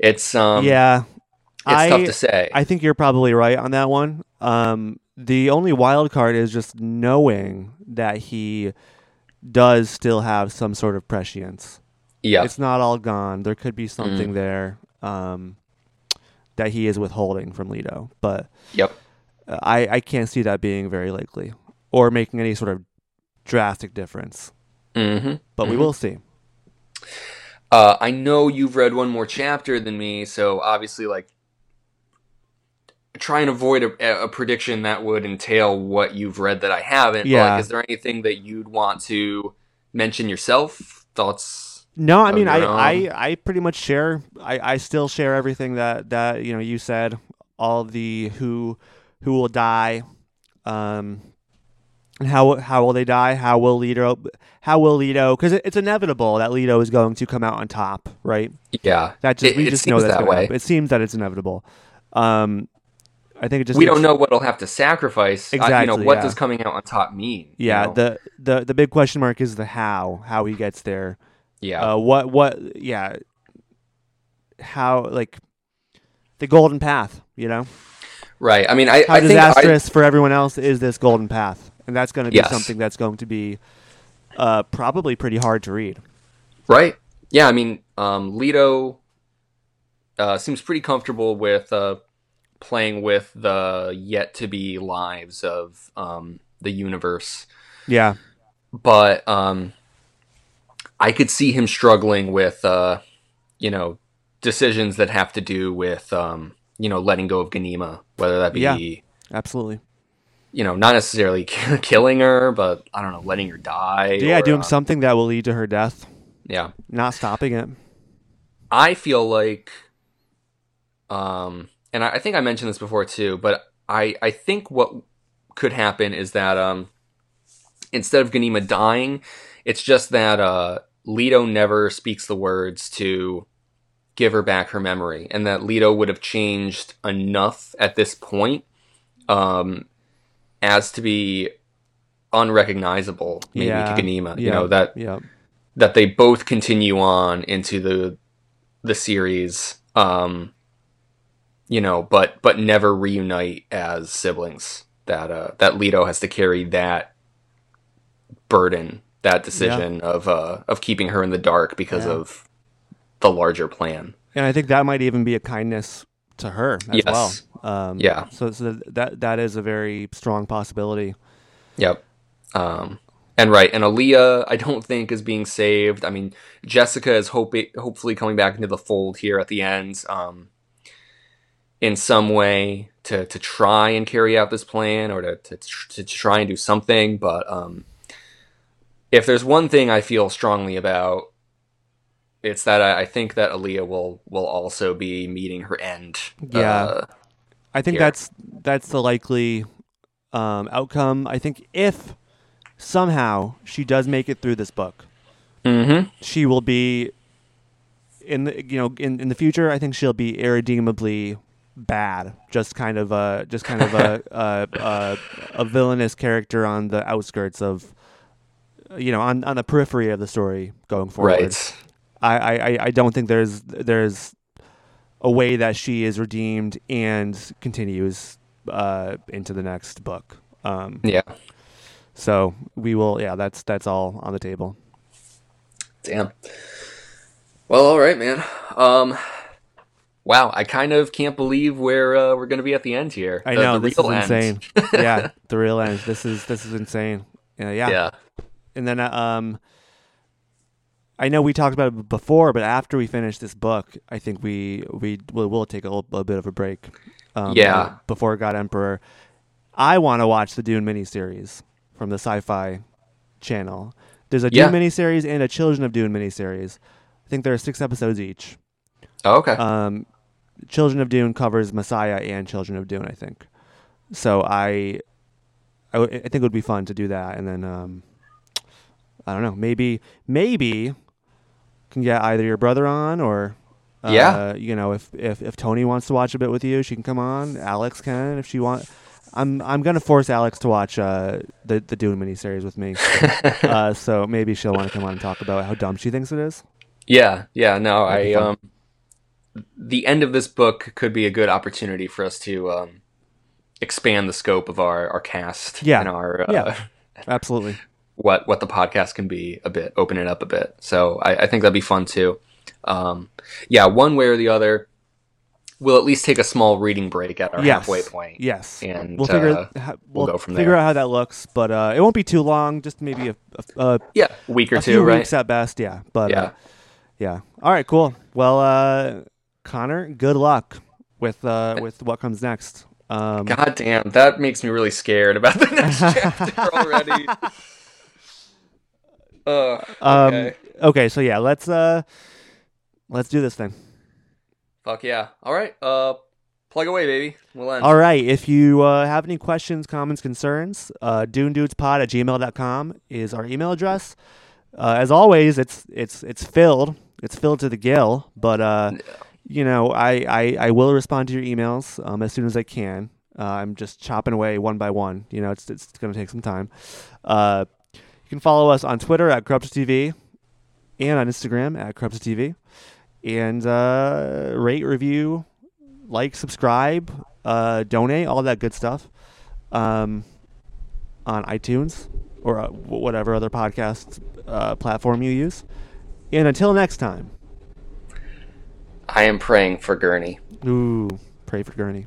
it's um yeah, it's I tough to say. I think you're probably right on that one. Um, the only wild card is just knowing that he does still have some sort of prescience. yeah, It's not all gone. There could be Mm. something there um, that he is withholding from Leto, but yep. I I can't see that being very likely or making any sort of drastic difference. hmm But we Mhm. will see. Uh, I know you've read one more chapter than me, so obviously, like, try and avoid a, a prediction that would entail what you've read that I haven't. But, Yeah. like, is there anything that you'd want to mention yourself? Thoughts? No, I mean, I. I, I pretty much share. I, I still share everything that, that you know you said. All the who who will die, um, and how how will they die? How will Leto? How will Leto? Because it, it's inevitable that Leto is going to come out on top, right? Yeah, That just It- we it just know that's that way. happen. It seems that it's inevitable. Um, I think it just we don't know what he'll have to sacrifice. Uh, you know, Exactly, what yeah. does coming out on top mean? you Yeah, know? the, the the big question mark is the how, how he gets there. yeah, Uh, what what yeah, how like the golden path, you know? right. I mean, I, How I think I, disastrous for everyone else is this golden path, and that's going to be Yes. something that's going to be uh, probably pretty hard to read. Right. Yeah, I mean, um, Leto uh, seems pretty comfortable with uh, playing with the yet to be lives of um, the universe, Yeah, but um, I could see him struggling with, uh, you know, decisions that have to do with, um, you know, letting go of Ganima, whether that be, Yeah. absolutely. You know, not necessarily (laughs) killing her, but I don't know, letting her die. yeah, or, doing uh, something that will lead to her death, Yeah. not stopping it. I feel like, um, and I, I think I mentioned this before too, but I I think what could happen is that um, instead of Ganima dying, it's just that uh, Leto never speaks the words to give her back her memory, and that Leto would have changed enough at this point, um, as to be unrecognizable maybe Yeah. to Ganima. You know that Yeah, that they both continue on into the the series um you know but but never reunite as siblings that uh that Leto has to carry that burden that decision of uh, of keeping her in the dark because of the larger plan. And I think that might even be a kindness to her as Yes. well. Um, Yeah. So, so that that is a very strong possibility. Yep. Um, and right, and Alia, I don't think is being saved. I mean, Jessica is hoping, hopefully coming back into the fold here at the end, um, in some way to to try and carry out this plan or to to, to try and do something. But um, if there's one thing I feel strongly about, it's that I, I think that Alia will will also be meeting her end. Yeah. Uh, I think here. that's that's the likely um, outcome. I think if somehow she does make it through this book, mhm. she will be in the you know in, in the future. I think she'll be irredeemably bad, just kind of a just kind of a (laughs) a, a, a villainous character on the outskirts of you know on on the periphery of the story going forward. Right. I, I, I- I don't think there's there's a way that she is redeemed and continues uh, into the next book. Um, Yeah. so we will, yeah, that's that's all on the table. Damn. Well, all right, man. Um, wow, I kind of can't believe where uh, we're going to be at the end here. I The- know the this is real end. insane. (laughs) yeah, the real end. This is this is insane. Yeah, yeah. Yeah. And then uh, um, I know we talked about it before, but after we finish this book, I think we we will will take a, little, a bit of a break. Um, Yeah. Before God Emperor, I want to watch the Dune miniseries from the Sci-Fi Channel. There's a Dune Yeah. miniseries and a Children of Dune miniseries. I think there are six episodes each. Oh, okay. Um, Children of Dune covers Messiah and Children of Dune, I think. So I, I, w- I think it would be fun to do that, and then um, I don't know, maybe maybe can get either your brother on or. Uh, Yeah. you know, if, if if Tony wants to watch a bit with you, she can come on. Alex can if she want. I'm I'm gonna force Alex to watch uh, the the Dune miniseries with me. (laughs) uh, so maybe she'll want to come on and talk about how dumb she thinks it is. yeah. Yeah. No, That'd I um, the end of this book could be a good opportunity for us to um, expand the scope of our our cast. Yeah. And our uh, Yeah. Absolutely. What what the podcast can be a bit, open it up a bit. So I, I think that'd be fun too. Um, yeah, one way or the other, we'll at least take a small reading break at our yes. halfway point. Yes, And, we'll figure uh, we'll we'll, go from there. figure there. out how that looks, but uh, it won't be too long. Just maybe a a, a, Yeah, week or a two, few right? weeks at best. Yeah, but yeah. uh, yeah. All right, cool. Well, uh, Connor, good luck with uh, (laughs) with what comes next. Um, God damn, that makes me really scared about the next (laughs) chapter already. Uh, um, okay. okay, so yeah, let's uh, let's do this thing. Fuck yeah. All right. Uh, plug away, baby. We'll end. All right. If you uh, have any questions, comments, concerns, uh, dunedudespod at gmail.com is our email address. Uh, as always, it's it's it's filled. It's filled to the gill. But uh, you know, I, I I will respond to your emails um, as soon as I can. Uh, I'm just chopping away one by one. You know, it's it's going to take some time. Uh, you can follow us on Twitter at Corrupted TV and on Instagram at Corrupted TV. And uh, rate, review, like, subscribe, uh, donate, all that good stuff um, on iTunes or uh, whatever other podcast uh, platform you use. And until next time, I am praying for Gurney. ooh, pray for Gurney.